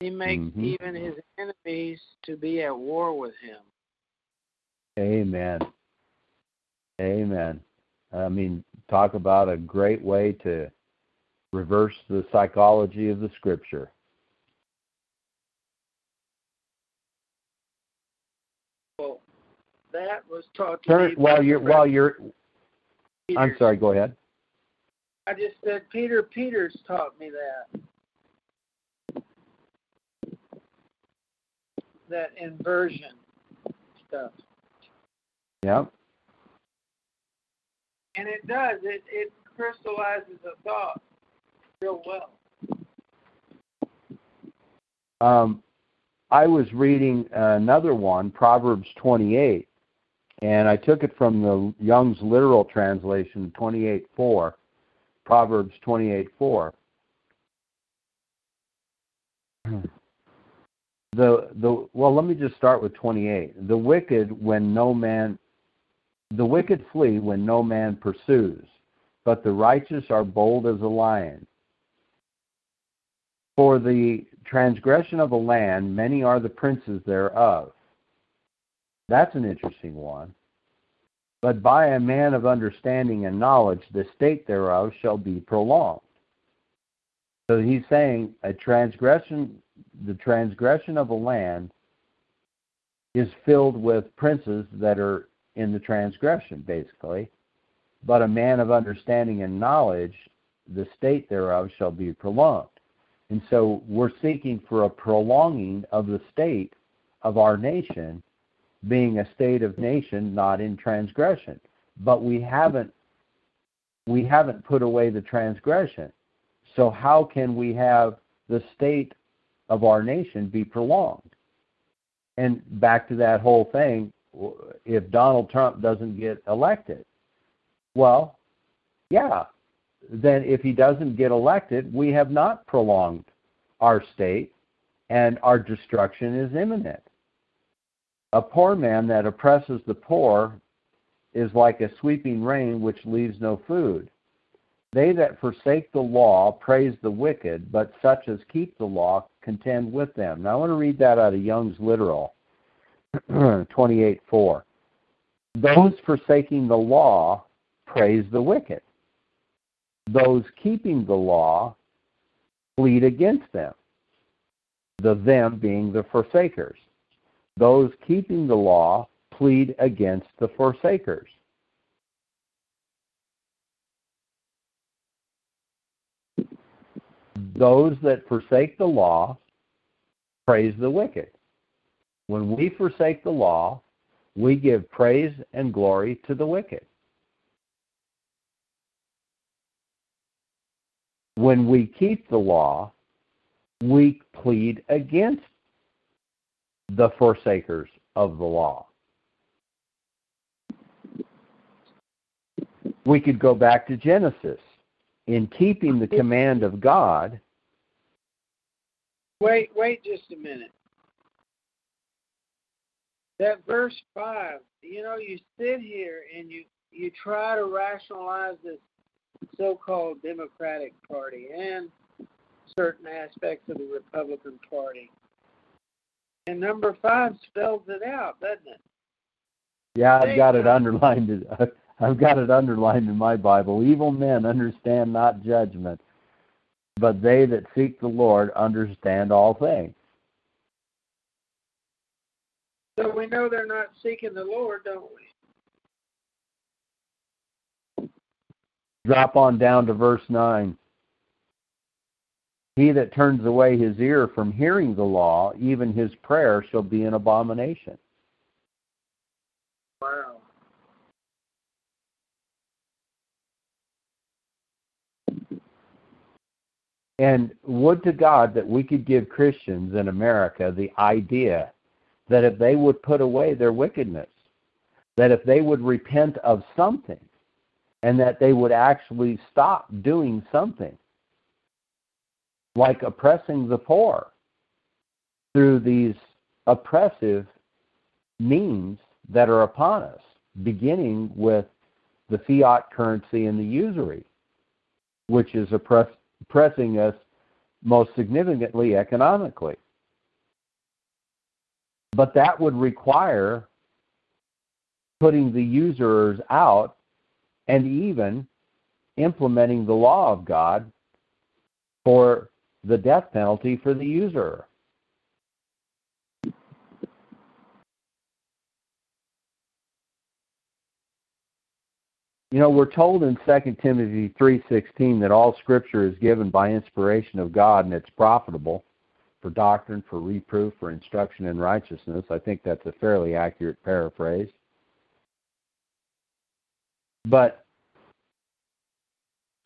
he makes Mhm. even his enemies to be at war with him. Amen. Amen. I mean, talk about a great way to reverse the psychology of the scripture. Well, that was taught to Turn me. while you're while you're Peter. I'm sorry, go ahead. I just said Peter Peters taught me that. That inversion stuff. Yep. And it does. It it crystallizes a thought real well. Um, I was reading another one, Proverbs 28, And I took it from the Young's literal translation, 28:4, Proverbs 28:4. The the well, let me just start with 28. The wicked when no man the wicked flee when no man pursues, but the righteous are bold as a lion. For the transgression of a land, many are the princes thereof. That's an interesting one. But by a man of understanding and knowledge, the state thereof shall be prolonged. So he's saying a transgression, the transgression of a land is filled with princes that are in the transgression, basically. But a man of understanding and knowledge, the state thereof shall be prolonged. And so we're seeking for a prolonging of the state of our nation being a state of nation not in transgression. But we haven't we haven't put away the transgression. So how can we have the state of our nation be prolonged? And back to that whole thing, if Donald Trump doesn't get elected, well, yeah, then if he doesn't get elected, we have not prolonged our state and our destruction is imminent. A poor man that oppresses the poor is like a sweeping rain which leaves no food. They that forsake the law praise the wicked, but such as keep the law contend with them. Now I want to read that out of Young's literal *clears throat* 28 4. Those forsaking the law praise the wicked. Those keeping the law plead against them. The them being the forsakers those keeping the law plead against the forsakers. Those that forsake the law praise the wicked. When we forsake the law, we give praise and glory to the wicked. When we keep the law, we plead against the forsakers of the law. We could go back to Genesis. In keeping the command of God. Wait, wait just a minute. That verse 5, you know, you sit here and you, you try to rationalize this so called Democratic Party and certain aspects of the Republican Party. And number five spells it out, doesn't it? Yeah, I've got it underlined. *laughs* I've got it underlined in my Bible. Evil men understand not judgment, but they that seek the Lord understand all things. So we know they're not seeking the Lord, don't we? Drop on down to verse 9. He that turns away his ear from hearing the law, even his prayer shall be an abomination. Wow. And would to God that we could give Christians in America the idea that if they would put away their wickedness, that if they would repent of something, and that they would actually stop doing something, like oppressing the poor through these oppressive means that are upon us, beginning with the fiat currency and the usury, which is oppress, oppressing us most significantly economically. But that would require putting the users out and even implementing the law of God for the death penalty for the user. You know, we're told in 2 Timothy 3:16 that all scripture is given by inspiration of God and it's profitable for doctrine, for reproof, for instruction in righteousness. I think that's a fairly accurate paraphrase. But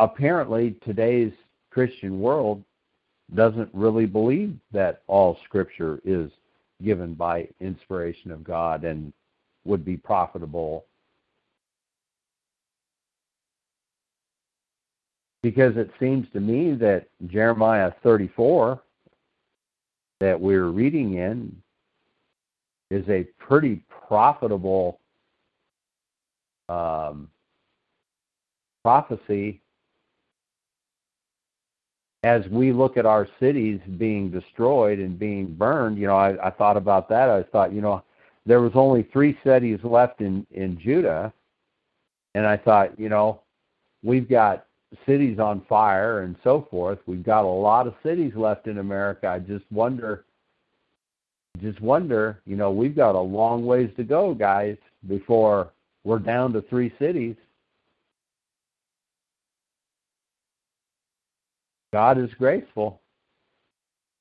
apparently today's Christian world doesn't really believe that all scripture is given by inspiration of God and would be profitable. Because it seems to me that Jeremiah 34 that we're reading in is a pretty profitable um, prophecy as we look at our cities being destroyed and being burned, you know, I, I thought about that. I thought, you know, there was only three cities left in in Judah, and I thought, you know, we've got cities on fire and so forth. We've got a lot of cities left in America. I just wonder, just wonder, you know, we've got a long ways to go, guys, before we're down to three cities. God is graceful,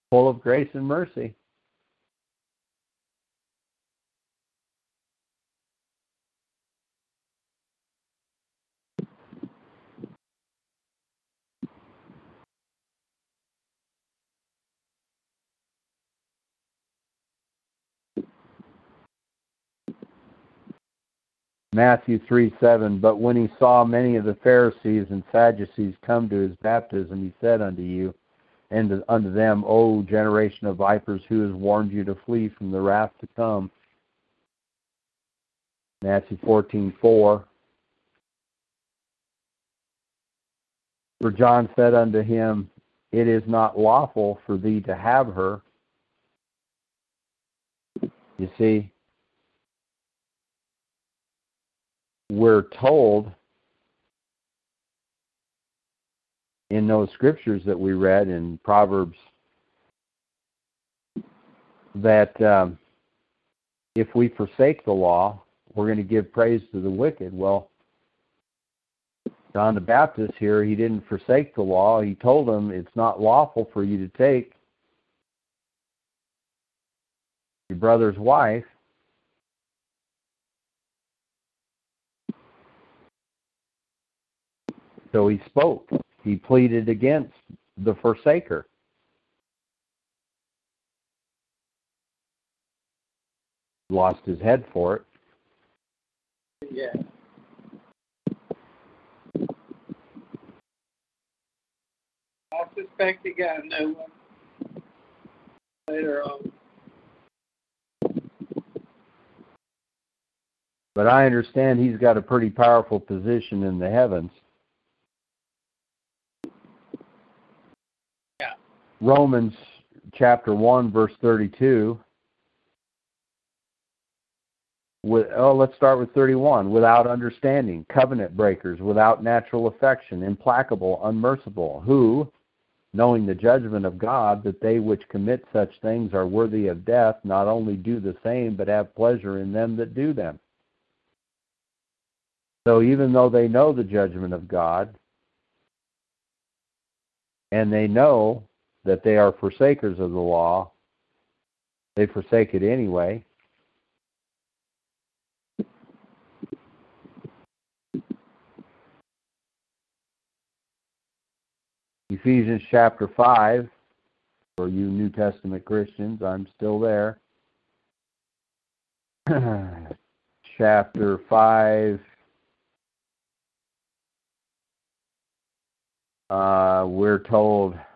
full of grace and mercy. Matthew 3 7. But when he saw many of the Pharisees and Sadducees come to his baptism, he said unto you, and unto them, O generation of vipers, who has warned you to flee from the wrath to come? Matthew fourteen four. For John said unto him, It is not lawful for thee to have her. You see, we're told in those scriptures that we read in Proverbs that um, if we forsake the law, we're going to give praise to the wicked. Well, John the Baptist here, he didn't forsake the law. He told them it's not lawful for you to take your brother's wife So he spoke. He pleaded against the forsaker. Lost his head for it. Yeah. I suspect he got a new one later on. But I understand he's got a pretty powerful position in the heavens. Romans chapter 1, verse 32. With, oh, let's start with 31. Without understanding, covenant breakers, without natural affection, implacable, unmerciful, who, knowing the judgment of God, that they which commit such things are worthy of death, not only do the same, but have pleasure in them that do them. So even though they know the judgment of God, and they know that they are forsakers of the law, they forsake it anyway. Ephesians chapter 5, for you New Testament Christians, I'm still there. *clears throat* chapter 5, uh, we're told to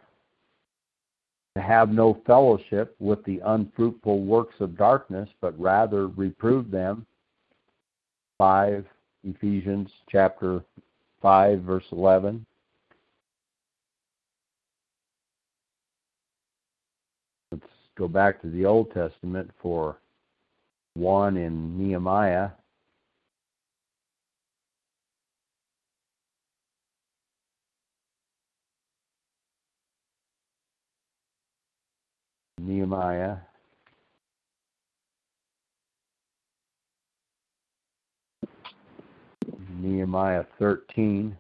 have no fellowship with the unfruitful works of darkness, but rather reprove them. 5 Ephesians chapter 5 verse 11. Let's go back to the Old Testament for one in Nehemiah Nehemiah. Nehemiah 13.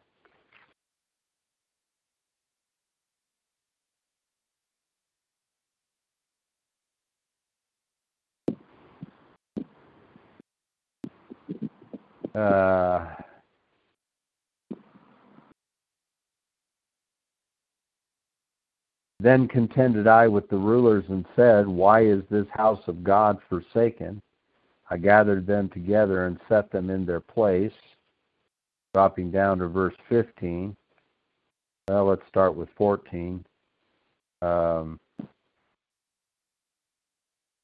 Uh, Then contended I with the rulers and said, Why is this house of God forsaken? I gathered them together and set them in their place. Dropping down to verse 15. Well, let's start with 14. Um,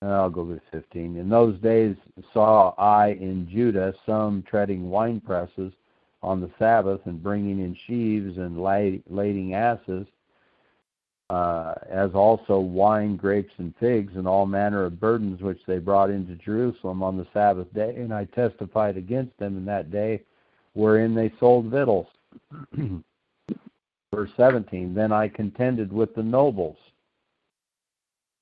I'll go to 15. In those days saw I in Judah some treading wine presses on the Sabbath and bringing in sheaves and lading asses, uh, as also wine, grapes, and figs, and all manner of burdens which they brought into Jerusalem on the Sabbath day. And I testified against them in that day wherein they sold victuals. *clears throat* Verse 17 Then I contended with the nobles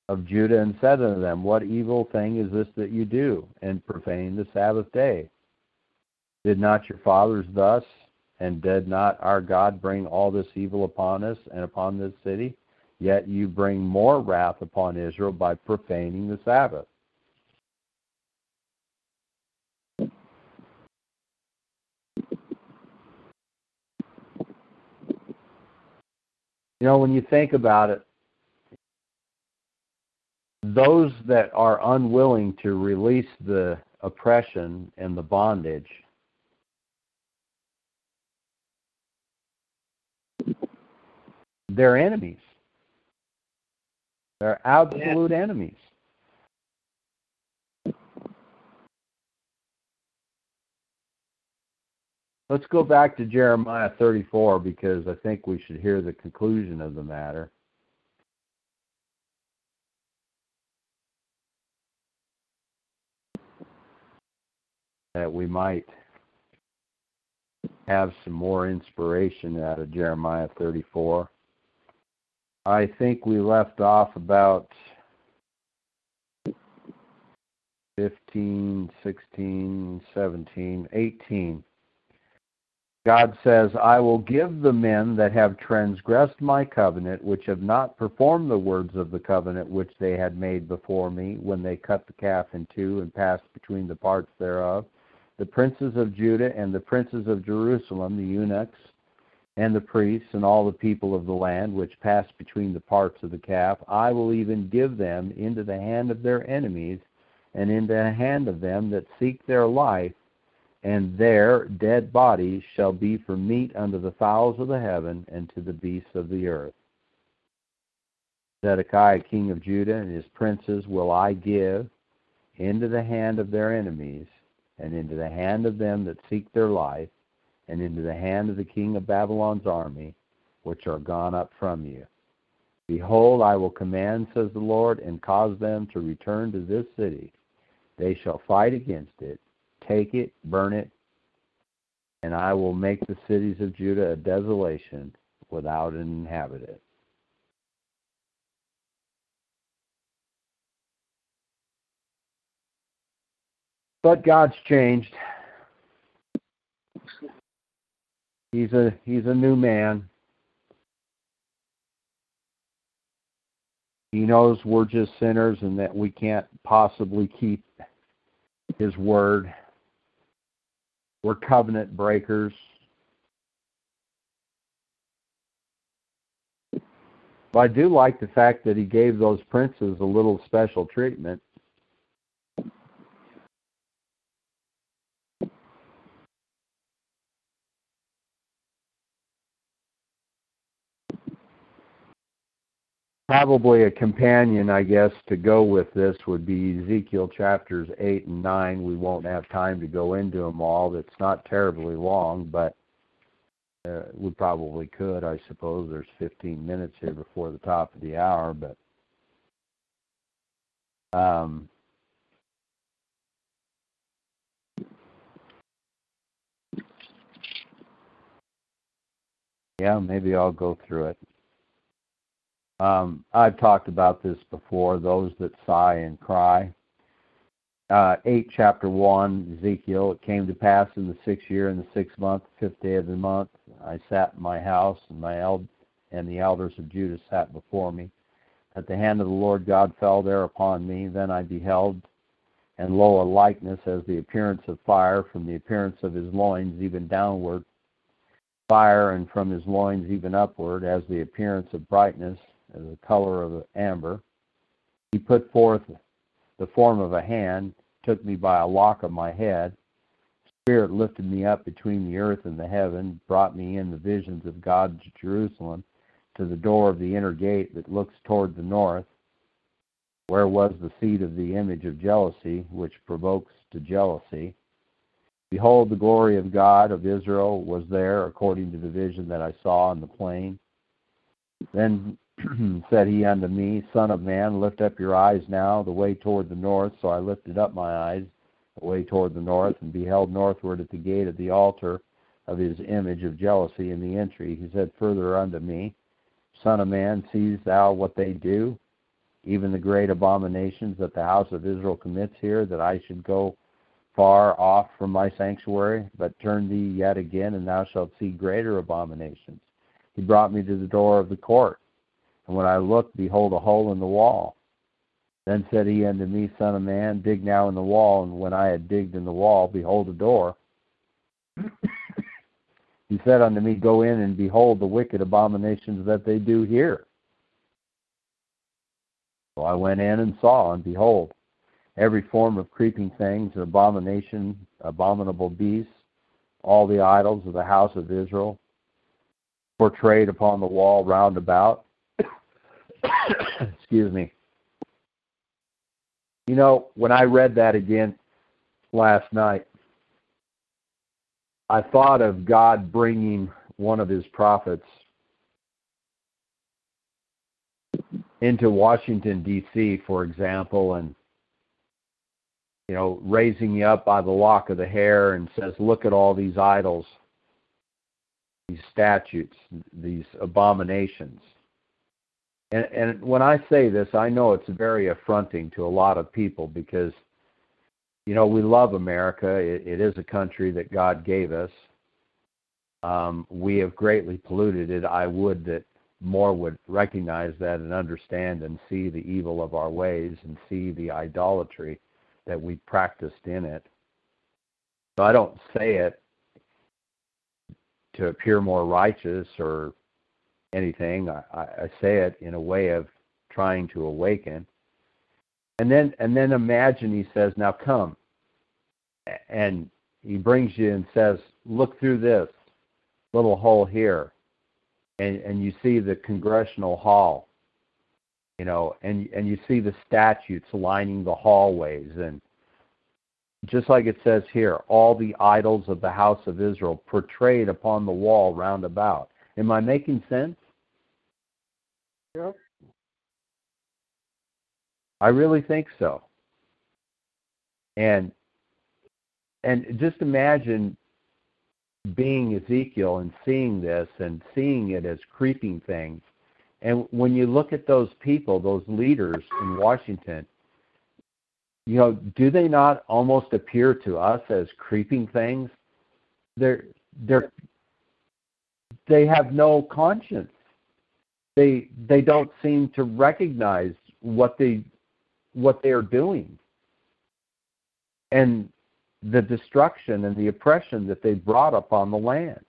of Judah and said unto them, What evil thing is this that you do, and profane the Sabbath day? Did not your fathers thus, and did not our God bring all this evil upon us and upon this city? Yet you bring more wrath upon Israel by profaning the Sabbath. You know, when you think about it, those that are unwilling to release the oppression and the bondage they're enemies they're absolute yeah. enemies let's go back to jeremiah 34 because i think we should hear the conclusion of the matter that we might have some more inspiration out of Jeremiah 34. I think we left off about 15, 16, 17, 18. God says, I will give the men that have transgressed my covenant, which have not performed the words of the covenant which they had made before me, when they cut the calf in two and passed between the parts thereof, the princes of Judah and the princes of Jerusalem, the eunuchs, and the priests, and all the people of the land which pass between the parts of the calf, I will even give them into the hand of their enemies, and into the hand of them that seek their life, and their dead bodies shall be for meat unto the fowls of the heaven and to the beasts of the earth. Zedekiah king of Judah and his princes will I give into the hand of their enemies, and into the hand of them that seek their life, and into the hand of the king of Babylon's army, which are gone up from you. Behold, I will command, says the Lord, and cause them to return to this city. They shall fight against it, take it, burn it, and I will make the cities of Judah a desolation without an inhabitant. But God's changed. He's a he's a new man. He knows we're just sinners and that we can't possibly keep his word. We're covenant breakers. But I do like the fact that he gave those princes a little special treatment. Probably a companion, I guess, to go with this would be Ezekiel chapters 8 and 9. We won't have time to go into them all. It's not terribly long, but uh, we probably could, I suppose. There's 15 minutes here before the top of the hour, but um, yeah, maybe I'll go through it. Um, I've talked about this before, those that sigh and cry. Uh, 8, chapter 1, Ezekiel, it came to pass in the sixth year, in the sixth month, fifth day of the month, I sat in my house, and my eld- and the elders of Judah sat before me. That the hand of the Lord God fell there upon me. Then I beheld, and lo, a likeness as the appearance of fire, from the appearance of his loins even downward, fire, and from his loins even upward, as the appearance of brightness, the color of amber. He put forth the form of a hand, took me by a lock of my head. Spirit lifted me up between the earth and the heaven, brought me in the visions of God's Jerusalem to the door of the inner gate that looks toward the north, where was the seat of the image of jealousy, which provokes to jealousy. Behold, the glory of God of Israel was there, according to the vision that I saw in the plain. Then *clears throat* said he unto me, Son of man, lift up your eyes now the way toward the north. So I lifted up my eyes the way toward the north, and beheld northward at the gate of the altar of his image of jealousy in the entry. He said further unto me, Son of man, seest thou what they do? Even the great abominations that the house of Israel commits here, that I should go far off from my sanctuary, but turn thee yet again, and thou shalt see greater abominations. He brought me to the door of the court, and when I looked, behold, a hole in the wall. Then said he unto me, Son of man, dig now in the wall. And when I had digged in the wall, behold, a door. *coughs* he said unto me, Go in and behold the wicked abominations that they do here. So I went in and saw, and behold, every form of creeping things, an abomination, abominable beasts, all the idols of the house of Israel, portrayed upon the wall round about. *coughs* Excuse me. You know, when I read that again last night, I thought of God bringing one of his prophets into Washington, D.C., for example, and you know, raising you up by the lock of the hair and says, Look at all these idols, these statutes, these abominations. And, and when I say this, I know it's very affronting to a lot of people because, you know, we love America. It, it is a country that God gave us. Um, we have greatly polluted it. I would that more would recognize that and understand and see the evil of our ways and see the idolatry that we practiced in it. So I don't say it to appear more righteous or anything. I, I say it in a way of trying to awaken. And then and then imagine he says, Now come. And he brings you and says, Look through this little hole here. And and you see the congressional hall you know, and and you see the statutes lining the hallways, and just like it says here, all the idols of the house of Israel portrayed upon the wall round about. Am I making sense? Yep. I really think so. And and just imagine being Ezekiel and seeing this and seeing it as creeping things and when you look at those people, those leaders in Washington, you know, do they not almost appear to us as creeping things? They're they're they have no conscience. They they don't seem to recognize what they what they are doing. And the destruction and the oppression that they brought upon the land.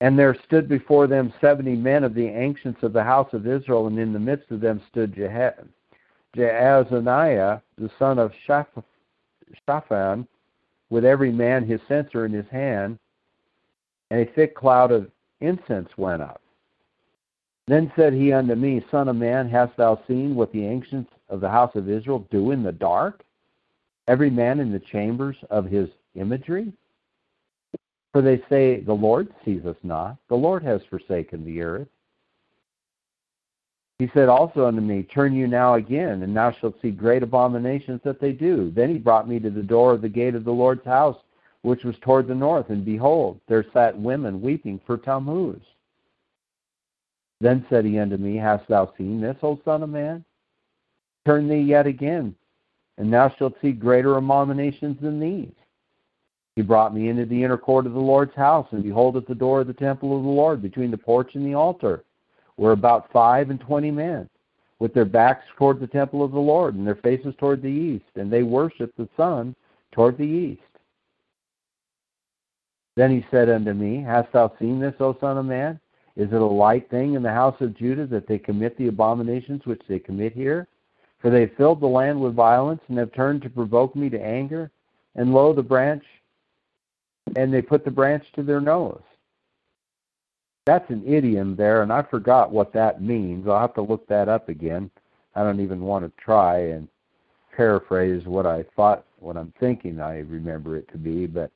And there stood before them seventy men of the ancients of the house of Israel, and in the midst of them stood Jaazaniah, the son of Shaphan, with every man his censer in his hand, and a thick cloud of incense went up. Then said he unto me, Son of man, hast thou seen what the ancients of the house of Israel do in the dark? Every man in the chambers of his imagery? For they say, The Lord sees us not. The Lord has forsaken the earth. He said also unto me, Turn you now again, and thou shalt see great abominations that they do. Then he brought me to the door of the gate of the Lord's house, which was toward the north, and behold, there sat women weeping for Tammuz. Then said he unto me, Hast thou seen this, O Son of Man? Turn thee yet again, and thou shalt see greater abominations than these. He brought me into the inner court of the Lord's house, and behold, at the door of the temple of the Lord, between the porch and the altar, were about five and twenty men, with their backs toward the temple of the Lord, and their faces toward the east, and they worshipped the sun toward the east. Then he said unto me, Hast thou seen this, O Son of Man? Is it a light thing in the house of Judah that they commit the abominations which they commit here? For they filled the land with violence and have turned to provoke me to anger. And lo, the branch, and they put the branch to their nose. That's an idiom there, and I forgot what that means. I'll have to look that up again. I don't even want to try and paraphrase what I thought, what I'm thinking I remember it to be, but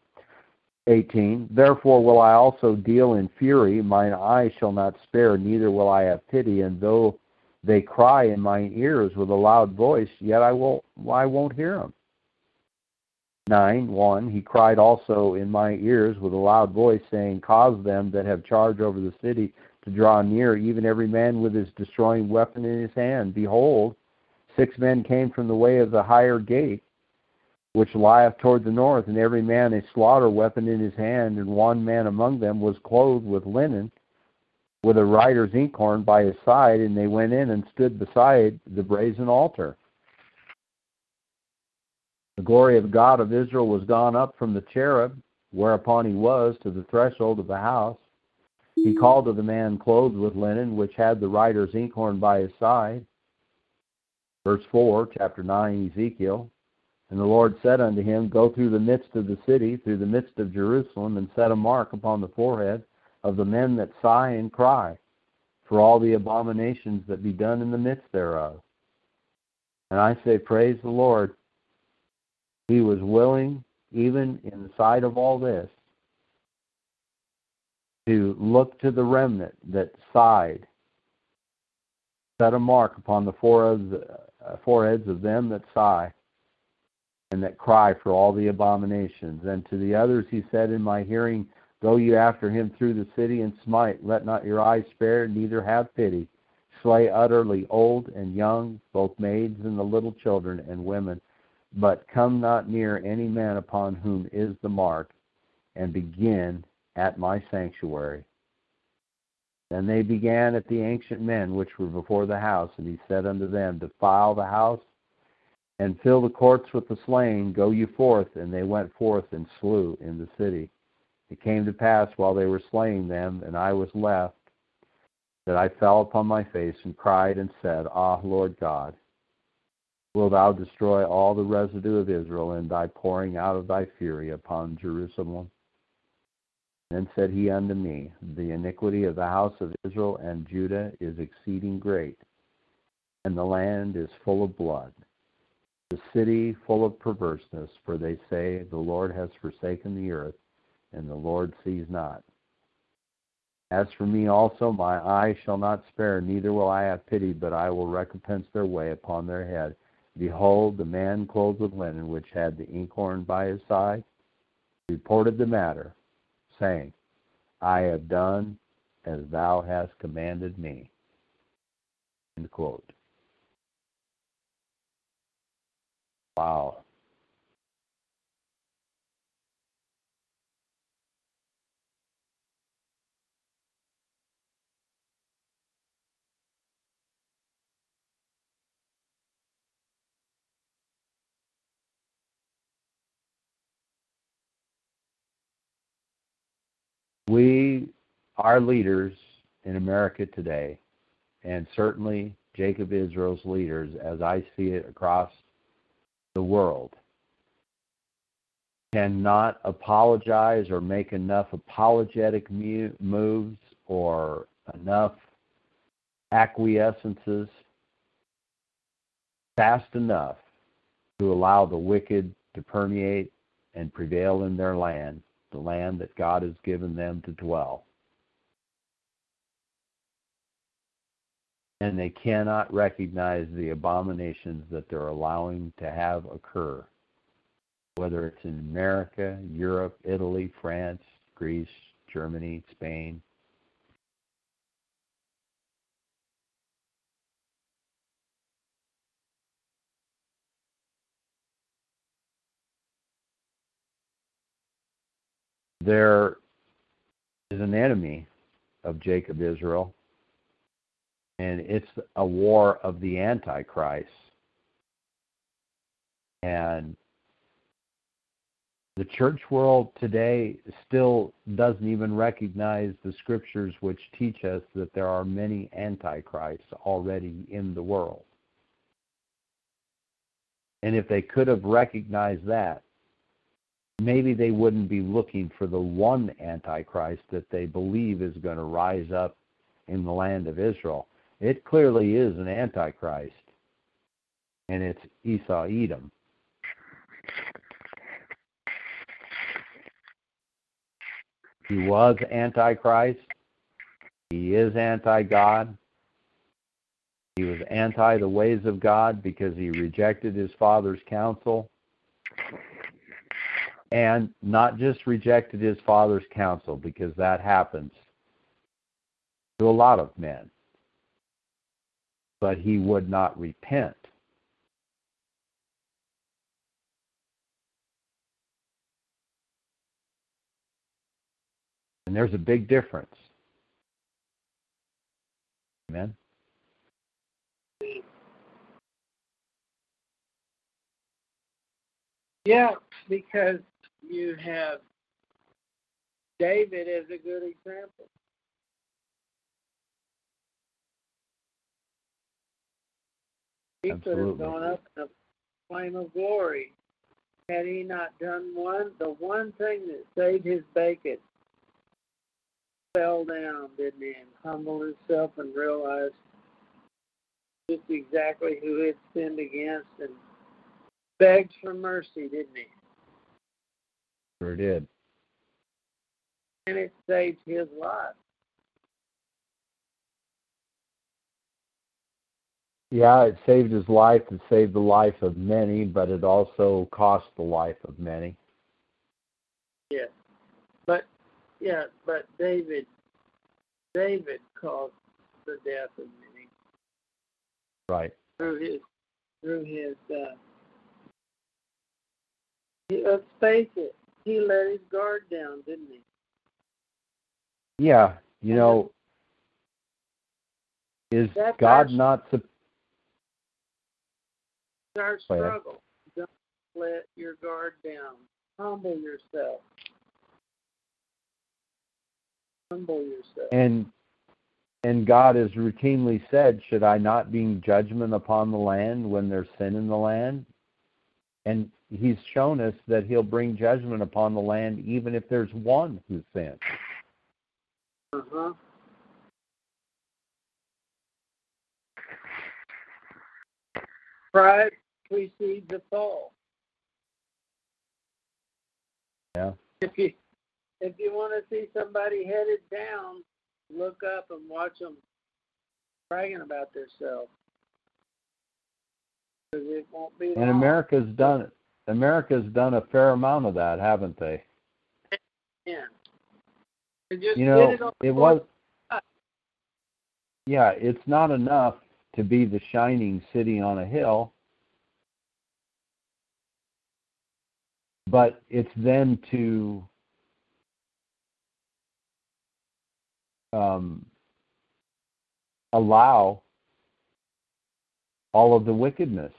18 Therefore will I also deal in fury, mine eye shall not spare, neither will I have pity, and though they cry in mine ears with a loud voice, yet I will I won't hear them. 9 1 He cried also in my ears with a loud voice, saying, Cause them that have charge over the city to draw near, even every man with his destroying weapon in his hand. Behold, six men came from the way of the higher gate which lieth toward the north, and every man a slaughter weapon in his hand, and one man among them was clothed with linen, with a writer's inkhorn by his side, and they went in and stood beside the brazen altar. The glory of God of Israel was gone up from the cherub, whereupon he was, to the threshold of the house. He called to the man clothed with linen, which had the writer's inkhorn by his side. Verse 4, chapter 9, Ezekiel. And the Lord said unto him, Go through the midst of the city, through the midst of Jerusalem, and set a mark upon the forehead of the men that sigh and cry, for all the abominations that be done in the midst thereof. And I say, Praise the Lord. He was willing, even in the sight of all this, to look to the remnant that sighed, set a mark upon the uh, foreheads of them that sigh and that cry for all the abominations. And to the others he said in my hearing, Go you after him through the city and smite, let not your eyes spare, neither have pity. Slay utterly old and young, both maids and the little children and women, but come not near any man upon whom is the mark, and begin at my sanctuary. Then they began at the ancient men which were before the house, and he said unto them, Defile the house and fill the courts with the slain, go you forth. And they went forth and slew in the city. It came to pass while they were slaying them, and I was left, that I fell upon my face and cried and said, Ah, Lord God, wilt thou destroy all the residue of Israel in thy pouring out of thy fury upon Jerusalem? Then said he unto me, The iniquity of the house of Israel and Judah is exceeding great, and the land is full of blood the city full of perverseness, for they say, The Lord has forsaken the earth, and the Lord sees not. As for me also, my eye shall not spare, neither will I have pity, but I will recompense their way upon their head. Behold, the man clothed with linen, which had the inkhorn by his side, reported the matter, saying, I have done as thou hast commanded me. End quote. Wow. We, our leaders in America today, and certainly Jacob Israel's leaders, as I see it across the world cannot apologize or make enough apologetic moves or enough acquiescences fast enough to allow the wicked to permeate and prevail in their land, the land that God has given them to dwell. And they cannot recognize the abominations that they're allowing to have occur, whether it's in America, Europe, Italy, France, Greece, Germany, Spain. There is an enemy of Jacob Israel and it's a war of the Antichrist. And the church world today still doesn't even recognize the scriptures which teach us that there are many antichrists already in the world. And if they could have recognized that, maybe they wouldn't be looking for the one Antichrist that they believe is going to rise up in the land of Israel. It clearly is an Antichrist, and it's Esau Edom. He was Antichrist. He is anti God. He was anti the ways of God because he rejected his father's counsel. And not just rejected his father's counsel, because that happens to a lot of men, but he would not repent. And there's a big difference. Amen. Yeah, because you have David as a good example. He could have gone up in a flame of glory had he not done one, the one thing that saved his bacon. Fell down, didn't he, and humbled himself and realized just exactly who he had sinned against and begged for mercy, didn't he? Sure did. And it saved his life. Yeah, it saved his life. It saved the life of many, but it also cost the life of many. Yeah, But yeah, but David David caused the death of many Right. through his through his uh he, let's face it, he let his guard down, didn't he? Yeah, you know, is God not sup- It's our struggle. Don't let your guard down. Humble yourself. Humble yourself. and and God has routinely said, "Should I not bring judgment upon the land when there's sin in the land?" And He's shown us that He'll bring judgment upon the land even if there's one who sins. Uh-huh. Pride precedes the fall. Yeah. If you if you want to see somebody headed down, look up and watch them bragging about themselves. Because it won't be And long. America's done America's done a fair amount of that, haven't they? Yeah. You know, it it was Yeah, it's not enough to be the shining city on a hill. But it's then to um, allow all of the wickedness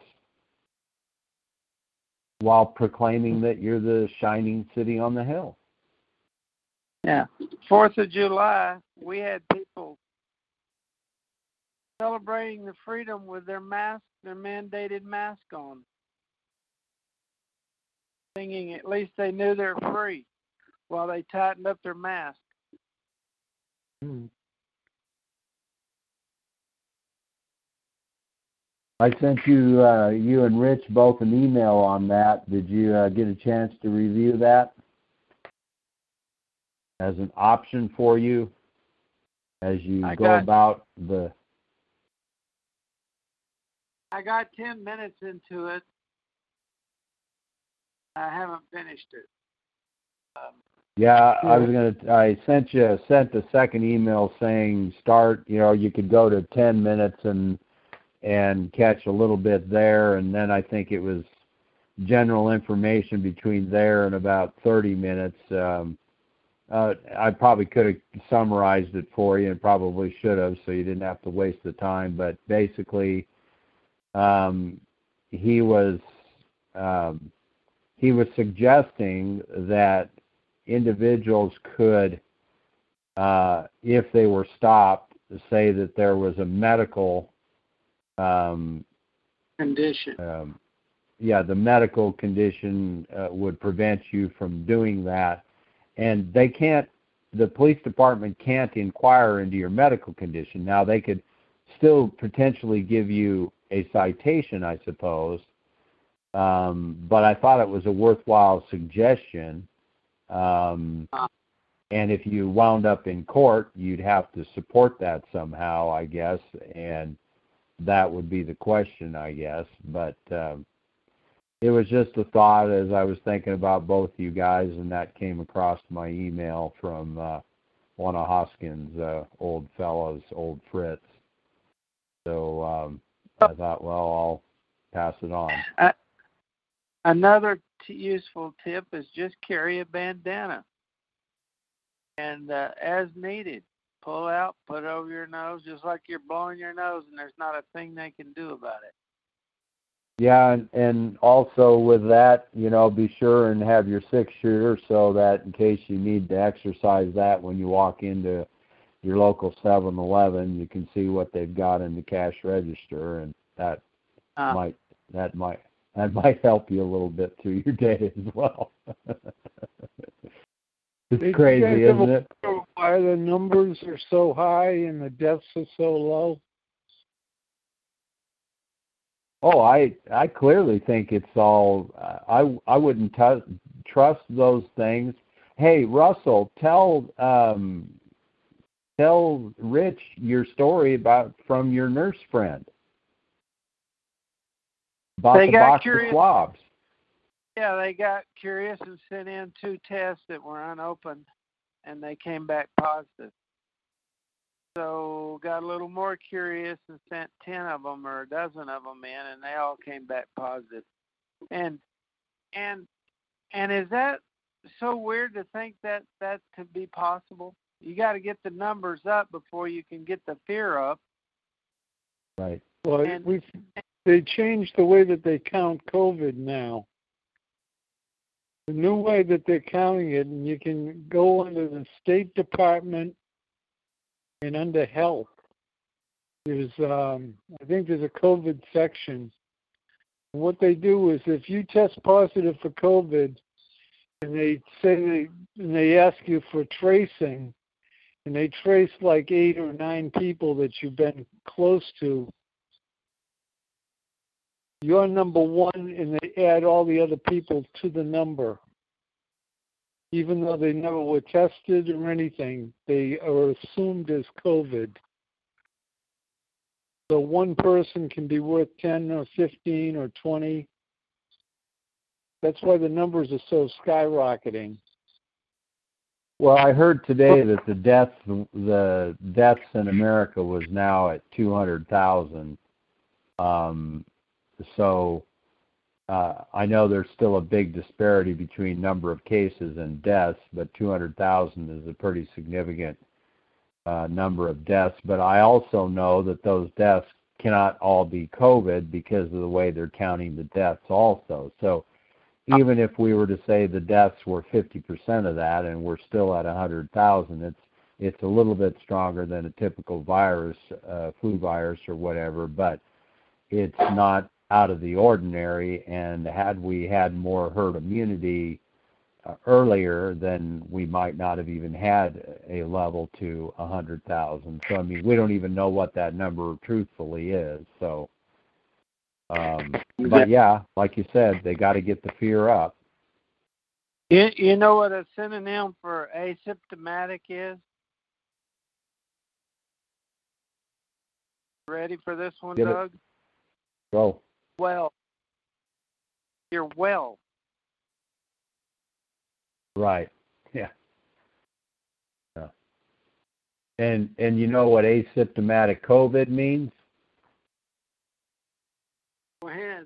while proclaiming that you're the shining city on the hill. Yeah. Fourth of July, we had people celebrating the freedom with their mask, their mandated mask on. Thinking at least they knew they're free while they tightened up their mask. I sent you, uh, you and Rich both an email on that. Did you uh, get a chance to review that? As an option for you as you I go got- about the. I got 10 minutes into it. I haven't finished it. Um, Yeah, I was gonna. I sent you sent a second email saying start. You know, you could go to ten minutes and and catch a little bit there, and then I think it was general information between there and about thirty minutes. Um, uh, I probably could have summarized it for you, and probably should have, so you didn't have to waste the time. But basically, um, he was um, he was suggesting that individuals could, uh, if they were stopped, say that there was a medical um, condition. um, yeah, the medical condition uh, would prevent you from doing that, and they can't. The police department can't inquire into your medical condition. Now they could still potentially give you a citation, I suppose. Um, but I thought it was a worthwhile suggestion. Um, and if you wound up in court, you'd have to support that somehow, I guess, and that would be the question, I guess. But um, it was just a thought as I was thinking about both you guys, and that came across my email from uh, one of Hoskins' uh, old fellows, old Fritz. So um, I thought, well, I'll pass it on. Uh, another t- useful tip is just carry a bandana, and uh, as needed, pull out, put over your nose, just like you're blowing your nose, and there's not a thing they can do about it. Yeah, and, and also with that, you know, be sure and have your six shooter so that in case you need to exercise that when you walk into your local 7-Eleven, you can see what they've got in the cash register, and that Uh, might that might that might help you a little bit through your day as well. *laughs* It's crazy, isn't it? Why the numbers are so high and the deaths are so low? Oh, I I clearly think it's all. I I wouldn't t- trust those things. Hey, Russell, tell um, tell Rich your story about from your nurse friend about They the got box curious. of swabs. Yeah, they got curious and sent in two tests that were unopened, and they came back positive. So got a little more curious and sent ten of them or a dozen of them in, and they all came back positive. And and and is that so weird to think that that could be possible? You got to get the numbers up before you can get the fear up. Right. Well, And- we they changed the way that they count COVID now. The new way that they're counting it, and you can go under the State Department and under Health. There's, um, I think there's a COVID section. What they do is, if you test positive for COVID, and they say they and they ask you for tracing, and they trace like eight or nine people that you've been close to, you're number one, and they add all the other people to the number. Even though they never were tested or anything, they are assumed as COVID. So one person can be worth 10 or 15 or 20. That's why the numbers are so skyrocketing. Well, I heard today that the deaths the deaths in America was now at two hundred thousand. Um, so uh, I know there's still a big disparity between number of cases and deaths, but two hundred thousand is a pretty significant uh, number of deaths. But I also know that those deaths cannot all be COVID because of the way they're counting the deaths also. So even if we were to say the deaths were 50% of that and we're still at 100,000, it's it's a little bit stronger than a typical virus, uh, flu virus or whatever, but it's not out of the ordinary. And had we had more herd immunity uh, earlier, then we might not have even had a level to 100,000. So I mean, we don't even know what that number truthfully is. So. Um, but yeah, like you said, they got to get the fear up. You, you know what a synonym for asymptomatic is? Ready for this one, Give it. Doug? Go. Well. You're well. Right. Yeah. Yeah. And and you know what asymptomatic COVID means? Go ahead.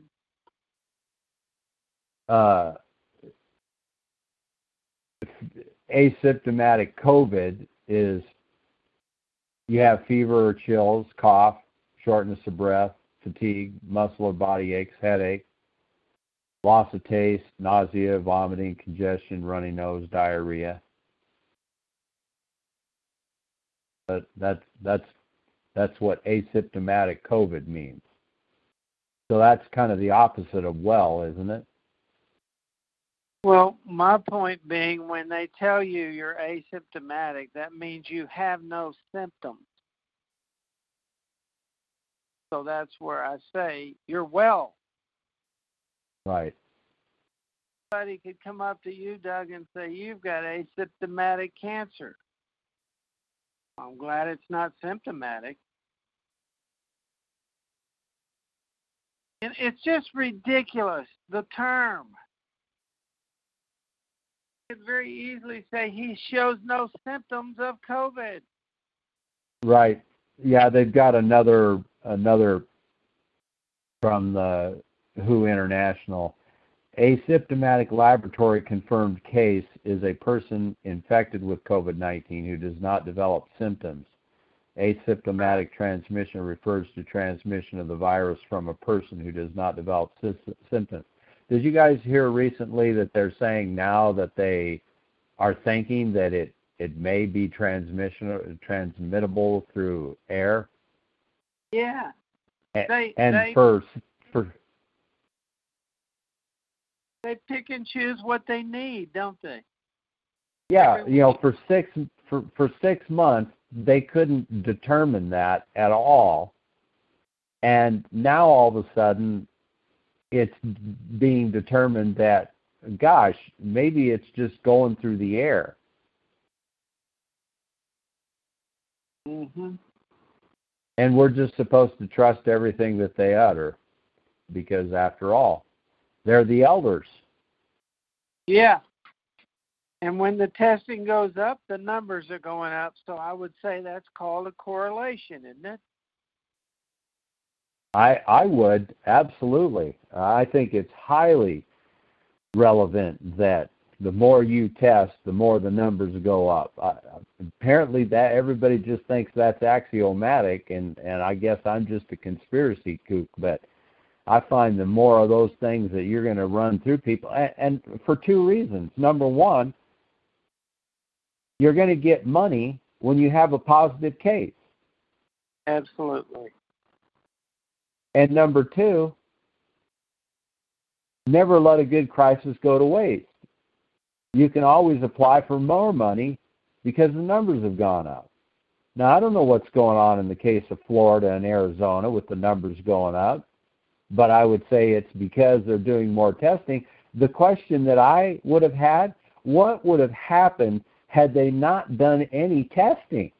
Uh, asymptomatic COVID is you have fever or chills, cough, shortness of breath, fatigue, muscle or body aches, headache, loss of taste, nausea, vomiting, congestion, runny nose, diarrhea. But that's that's that's what asymptomatic COVID means. So that's kind of the opposite of well, isn't it? Well, my point being, when they tell you you're asymptomatic, that means you have no symptoms. So that's where I say you're well. Right. Somebody could come up to you, Doug, and say you've got asymptomatic cancer. I'm glad it's not symptomatic. And it's just ridiculous, the term. You could very easily say he shows no symptoms of COVID. Right. Yeah, they've got another another from the WHO International. Asymptomatic laboratory confirmed case is a person infected with COVID 19 who does not develop symptoms. Asymptomatic transmission refers to transmission of the virus from a person who does not develop symptoms. Did you guys hear recently that they're saying now that they are thinking that it, it may be transmission transmittable through air? Yeah. And, They- and they- for for They pick and choose what they need, don't they? yeah, you know, for six for for six months they couldn't determine that at all, and now all of a sudden it's being determined that gosh maybe it's just going through the air Mm-hmm. And we're just supposed to trust everything that they utter because after all they're the elders Yeah. And when the testing goes up, the numbers are going up. So I would say that's called a correlation, isn't it? I I would absolutely. I think it's highly relevant that the more you test, the more the numbers go up. I, apparently, that everybody just thinks that's axiomatic, and and I guess I'm just a conspiracy kook. But I find the more of those things that you're going to run through people, and, and for two reasons. Number one, you're going to get money when you have a positive case. Absolutely. And number two, never let a good crisis go to waste. You can always apply for more money because the numbers have gone up. Now, I don't know what's going on in the case of Florida and Arizona with the numbers going up, but I would say it's because they're doing more testing. The question that I would have had what would have happened had they not done any testing?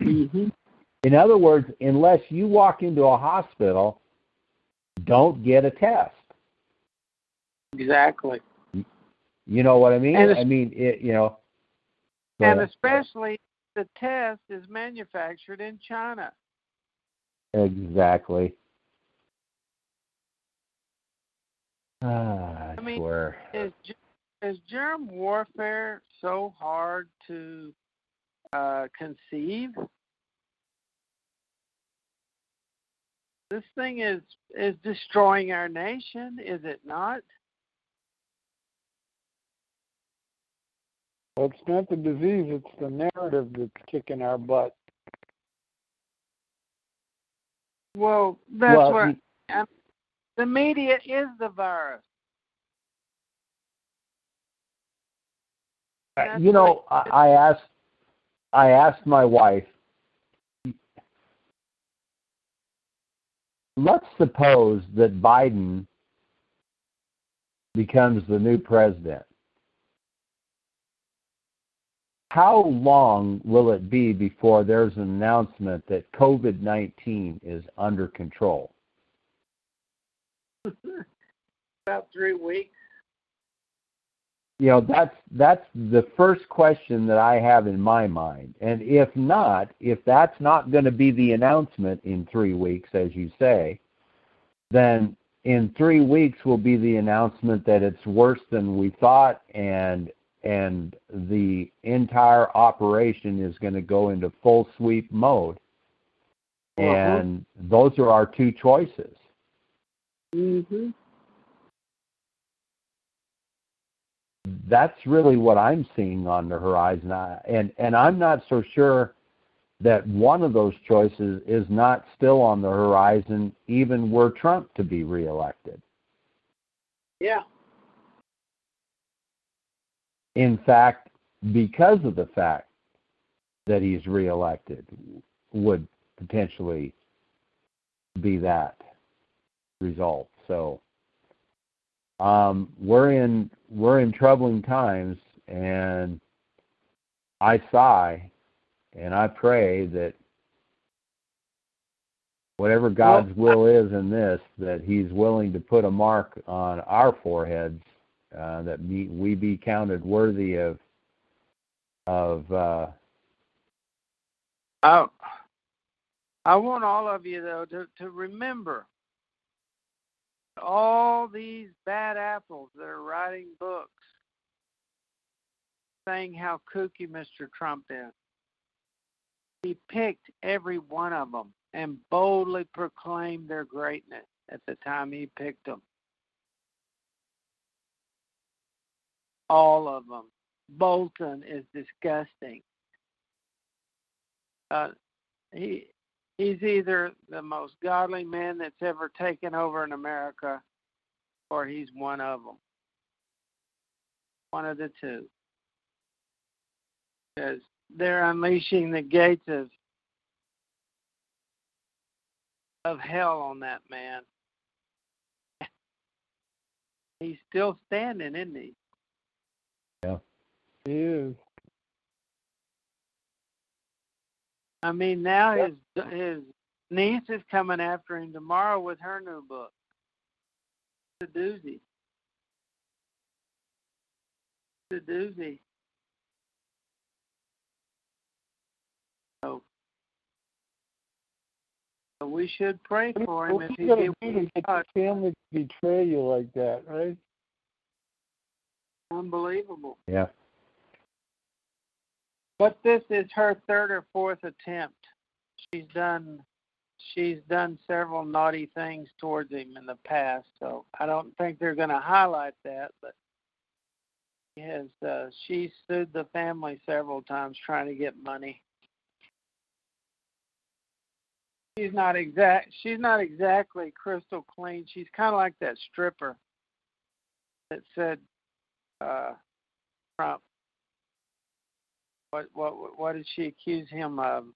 Mm-hmm. In other words, unless you walk into a hospital, don't get a test. Exactly. You know what I mean? I mean, it, you know. go And especially the test is manufactured in China. exactly. Ah, I, I mean, swear. Is is germ warfare so hard to uh, conceive? This thing is is destroying our nation, is it not? Well, it's not the disease; it's the narrative that's kicking our butt. Well, that's well, where you- the media is the virus. Uh, that's you know, I, I asked, I asked my wife. Let's suppose that Biden becomes the new president. How long will it be before there's an announcement that COVID 19 is under control? *laughs* About three weeks. you know that's that's the first question that I have in my mind. And if not, if that's not going to be the announcement in 3 weeks as you say, then in 3 weeks will be the announcement that it's worse than we thought and and the entire operation is going to go into full sweep mode. Uh-huh. And those are our two choices. Mm-hmm. that's really what I'm seeing on the horizon. I, and and I'm not so sure that one of those choices is not still on the horizon, even were Trump to be reelected. Yeah. In fact, because of the fact that he's reelected, would potentially be that result. So um, we're in we're in troubling times, and I sigh and I pray that whatever God's will is in this, that He's willing to put a mark on our foreheads, uh, that we, we be counted worthy of of. Uh, I, I want all of you though to to remember all these bad apples that are writing books saying how kooky Mr. Trump is. He picked every one of them and boldly proclaimed their greatness at the time he picked them. All of them. Bolton is disgusting. Uh, he he's either the most godly man that's ever taken over in America, or he's one of them. One of the two. Because they're unleashing the gates of of hell on that man. *laughs* He's still standing, isn't he? Yeah. He is. I mean, now his his niece is coming after him tomorrow with her new book. It's a doozy. It's a doozy. So, so we should pray for him What if he gotta get do to get your family to betray you like that, right? unbelievable. yeah. But this is her third or fourth attempt. She's done she's done several naughty things towards him in the past, so I don't think they're going to highlight that. But she has uh, she sued the family several times trying to get money. She's not exact. She's not exactly crystal clean. She's kind of like that stripper that said uh, Trump what what what did she accuse him of?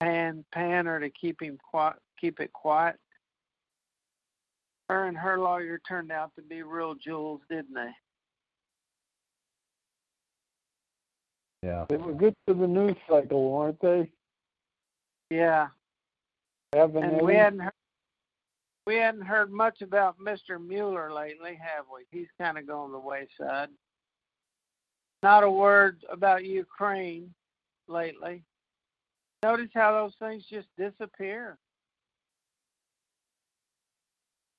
Pan pan her to keep him quiet, keep it quiet. Her and her lawyer turned out to be real jewels, didn't they? Yeah. They were good for the news cycle, weren't they? Yeah, Haven't and we hadn't heard we hadn't heard much about Mr. Mueller lately, have we? He's kind of gone the wayside. Not a word about Ukraine lately. Notice how those things just disappear.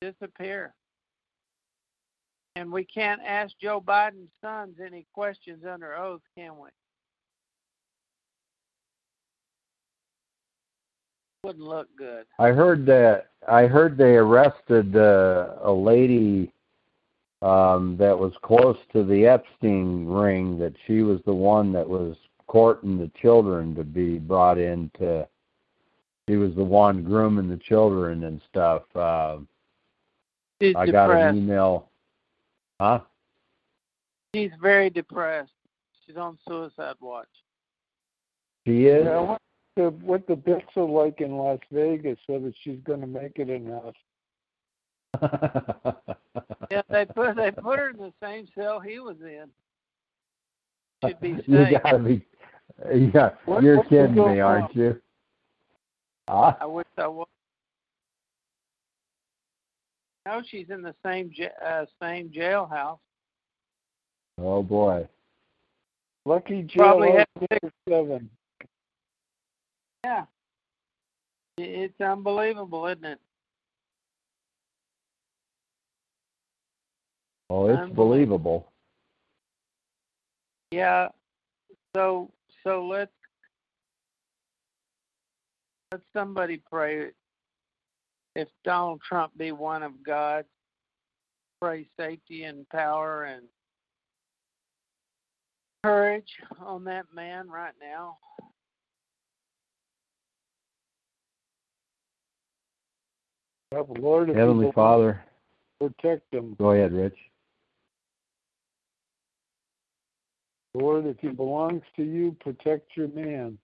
Disappear. And we can't ask Joe Biden's sons any questions under oath, can we? Wouldn't look good. I heard that I heard they arrested uh, a lady um, that was close to the Epstein ring. That she was the one that was courting the children to be brought into. She was the one grooming the children and stuff. Uh, She's I got depressed. an email. Huh? She's very depressed. She's on suicide watch. She is. Yeah, I wonder the, what the bits are like in Las Vegas, whether she's going to make it enough. Yeah, they *laughs* put they put her in the same cell he was in. *laughs* Should be safe. you gotta be. Yeah, What- you're kidding me, on? aren't you? Huh? I wish I was. No, she's in the same uh, same jailhouse. Oh boy. Lucky jail Probably out had number seven. Yeah, it's unbelievable, isn't it? Oh, it's believable. Yeah. So so let's let somebody pray. If Donald Trump be one of God, pray safety and power and courage on that man right now. Lord, Heavenly Father, protect him. Go ahead, Rich. Lord, if he belongs to you, protect your man.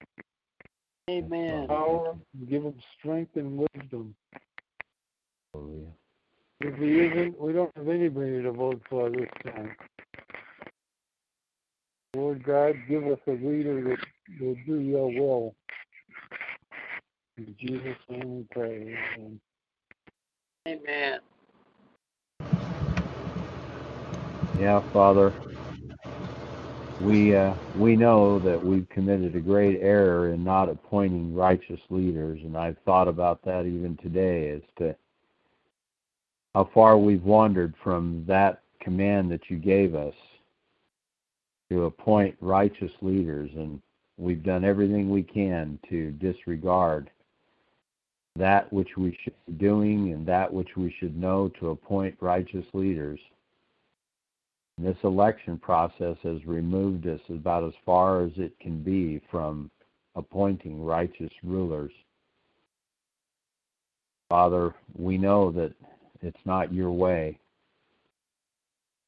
Amen. Power, give him strength and wisdom. Hallelujah. If he isn't, we don't have anybody to vote for this time. Lord God, give us a leader that will do your will. In Jesus' name we pray. Amen. Amen. Yeah, Father, we uh, we know that we've committed a great error in not appointing righteous leaders, and I've thought about that even today as to how far we've wandered from that command that you gave us to appoint righteous leaders, and we've done everything we can to disregard that which we should be doing and that which we should know to appoint righteous leaders. This election process has removed us about as far as it can be from appointing righteous rulers. Father, we know that it's not your way.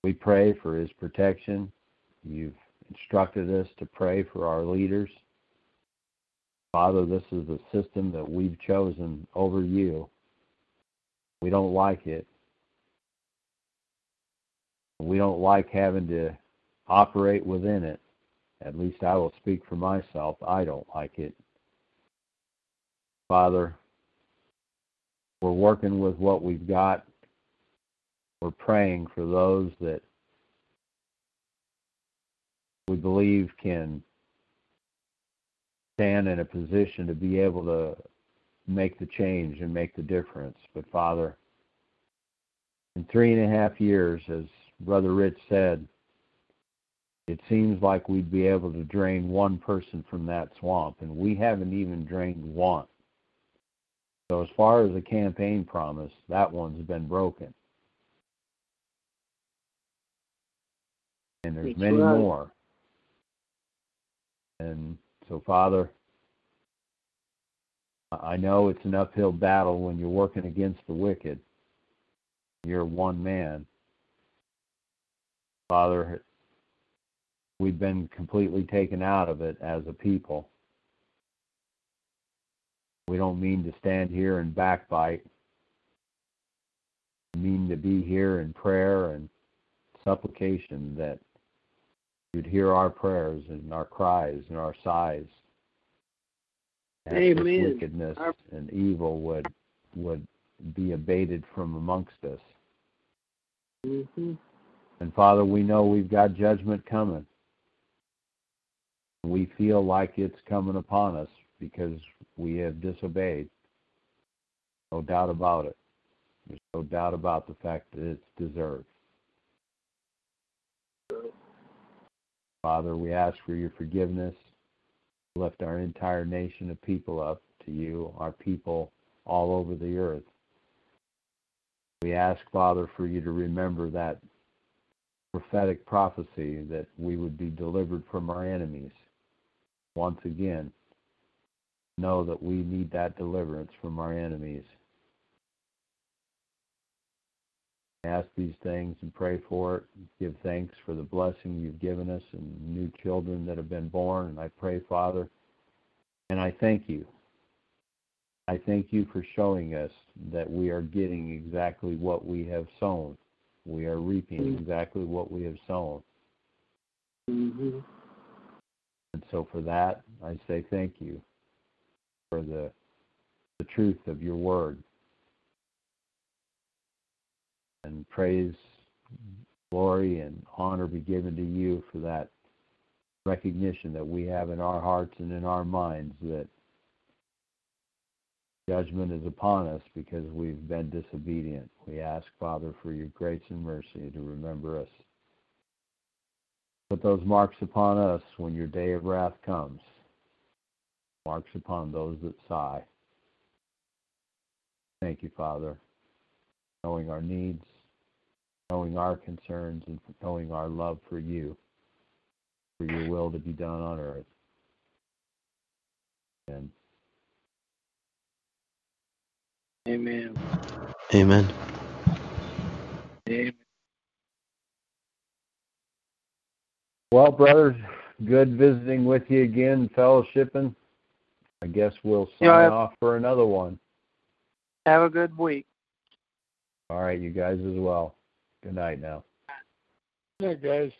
We pray for his protection. You've instructed us to pray for our leaders. Father, this is a system that we've chosen over you. We don't like it. We don't like having to operate within it. At least I will speak for myself. I don't like it. Father, we're working with what we've got. We're praying for those that we believe can stand in a position to be able to make the change and make the difference. But Father, in three and a half years, as Brother Rich said, it seems like we'd be able to drain one person from that swamp, and we haven't even drained one. So, as far as the campaign promise, that one's been broken. And there's That's many right. more. And so, Father, I know it's an uphill battle when you're working against the wicked. You're one man. Father, we've been completely taken out of it as a people. We don't mean to stand here and backbite. We mean to be here in prayer and supplication that you'd hear our prayers and our cries and our sighs. This Amen. wickedness Our- and evil would would be abated from amongst us. hmm And Father, we know we've got judgment coming. We feel like it's coming upon us because we have disobeyed. No doubt about it. There's no doubt about the fact that it's deserved. Father, we ask for your forgiveness. Lift our entire nation of people up to you, our people all over the earth. We ask, Father, for you to remember that prophetic prophecy that we would be delivered from our enemies. Once again, know that we need that deliverance from our enemies. Ask these things and pray for it. Give thanks for the blessing you've given us and new children that have been born. And I pray, Father, and I thank you. I thank you for showing us that we are getting exactly what we have sown. We are reaping exactly what we have sown. hmm And so for that, I say thank you for the the truth of your word. And praise, glory, and honor be given to you for that recognition that we have in our hearts and in our minds that judgment is upon us because we've been disobedient. We ask, Father, for your grace and mercy to remember us. Put those marks upon us when your day of wrath comes. Marks upon those that sigh. Thank you, Father, knowing our needs, knowing our concerns, and knowing our love for you, for your will to be done on earth. And Amen. Amen. Amen. Well, brothers, good visiting with you again, fellowshipping. I guess we'll sign Yeah, I- off for another one. Have a good week. All right, you guys as well. Good night now. Yeah, guys.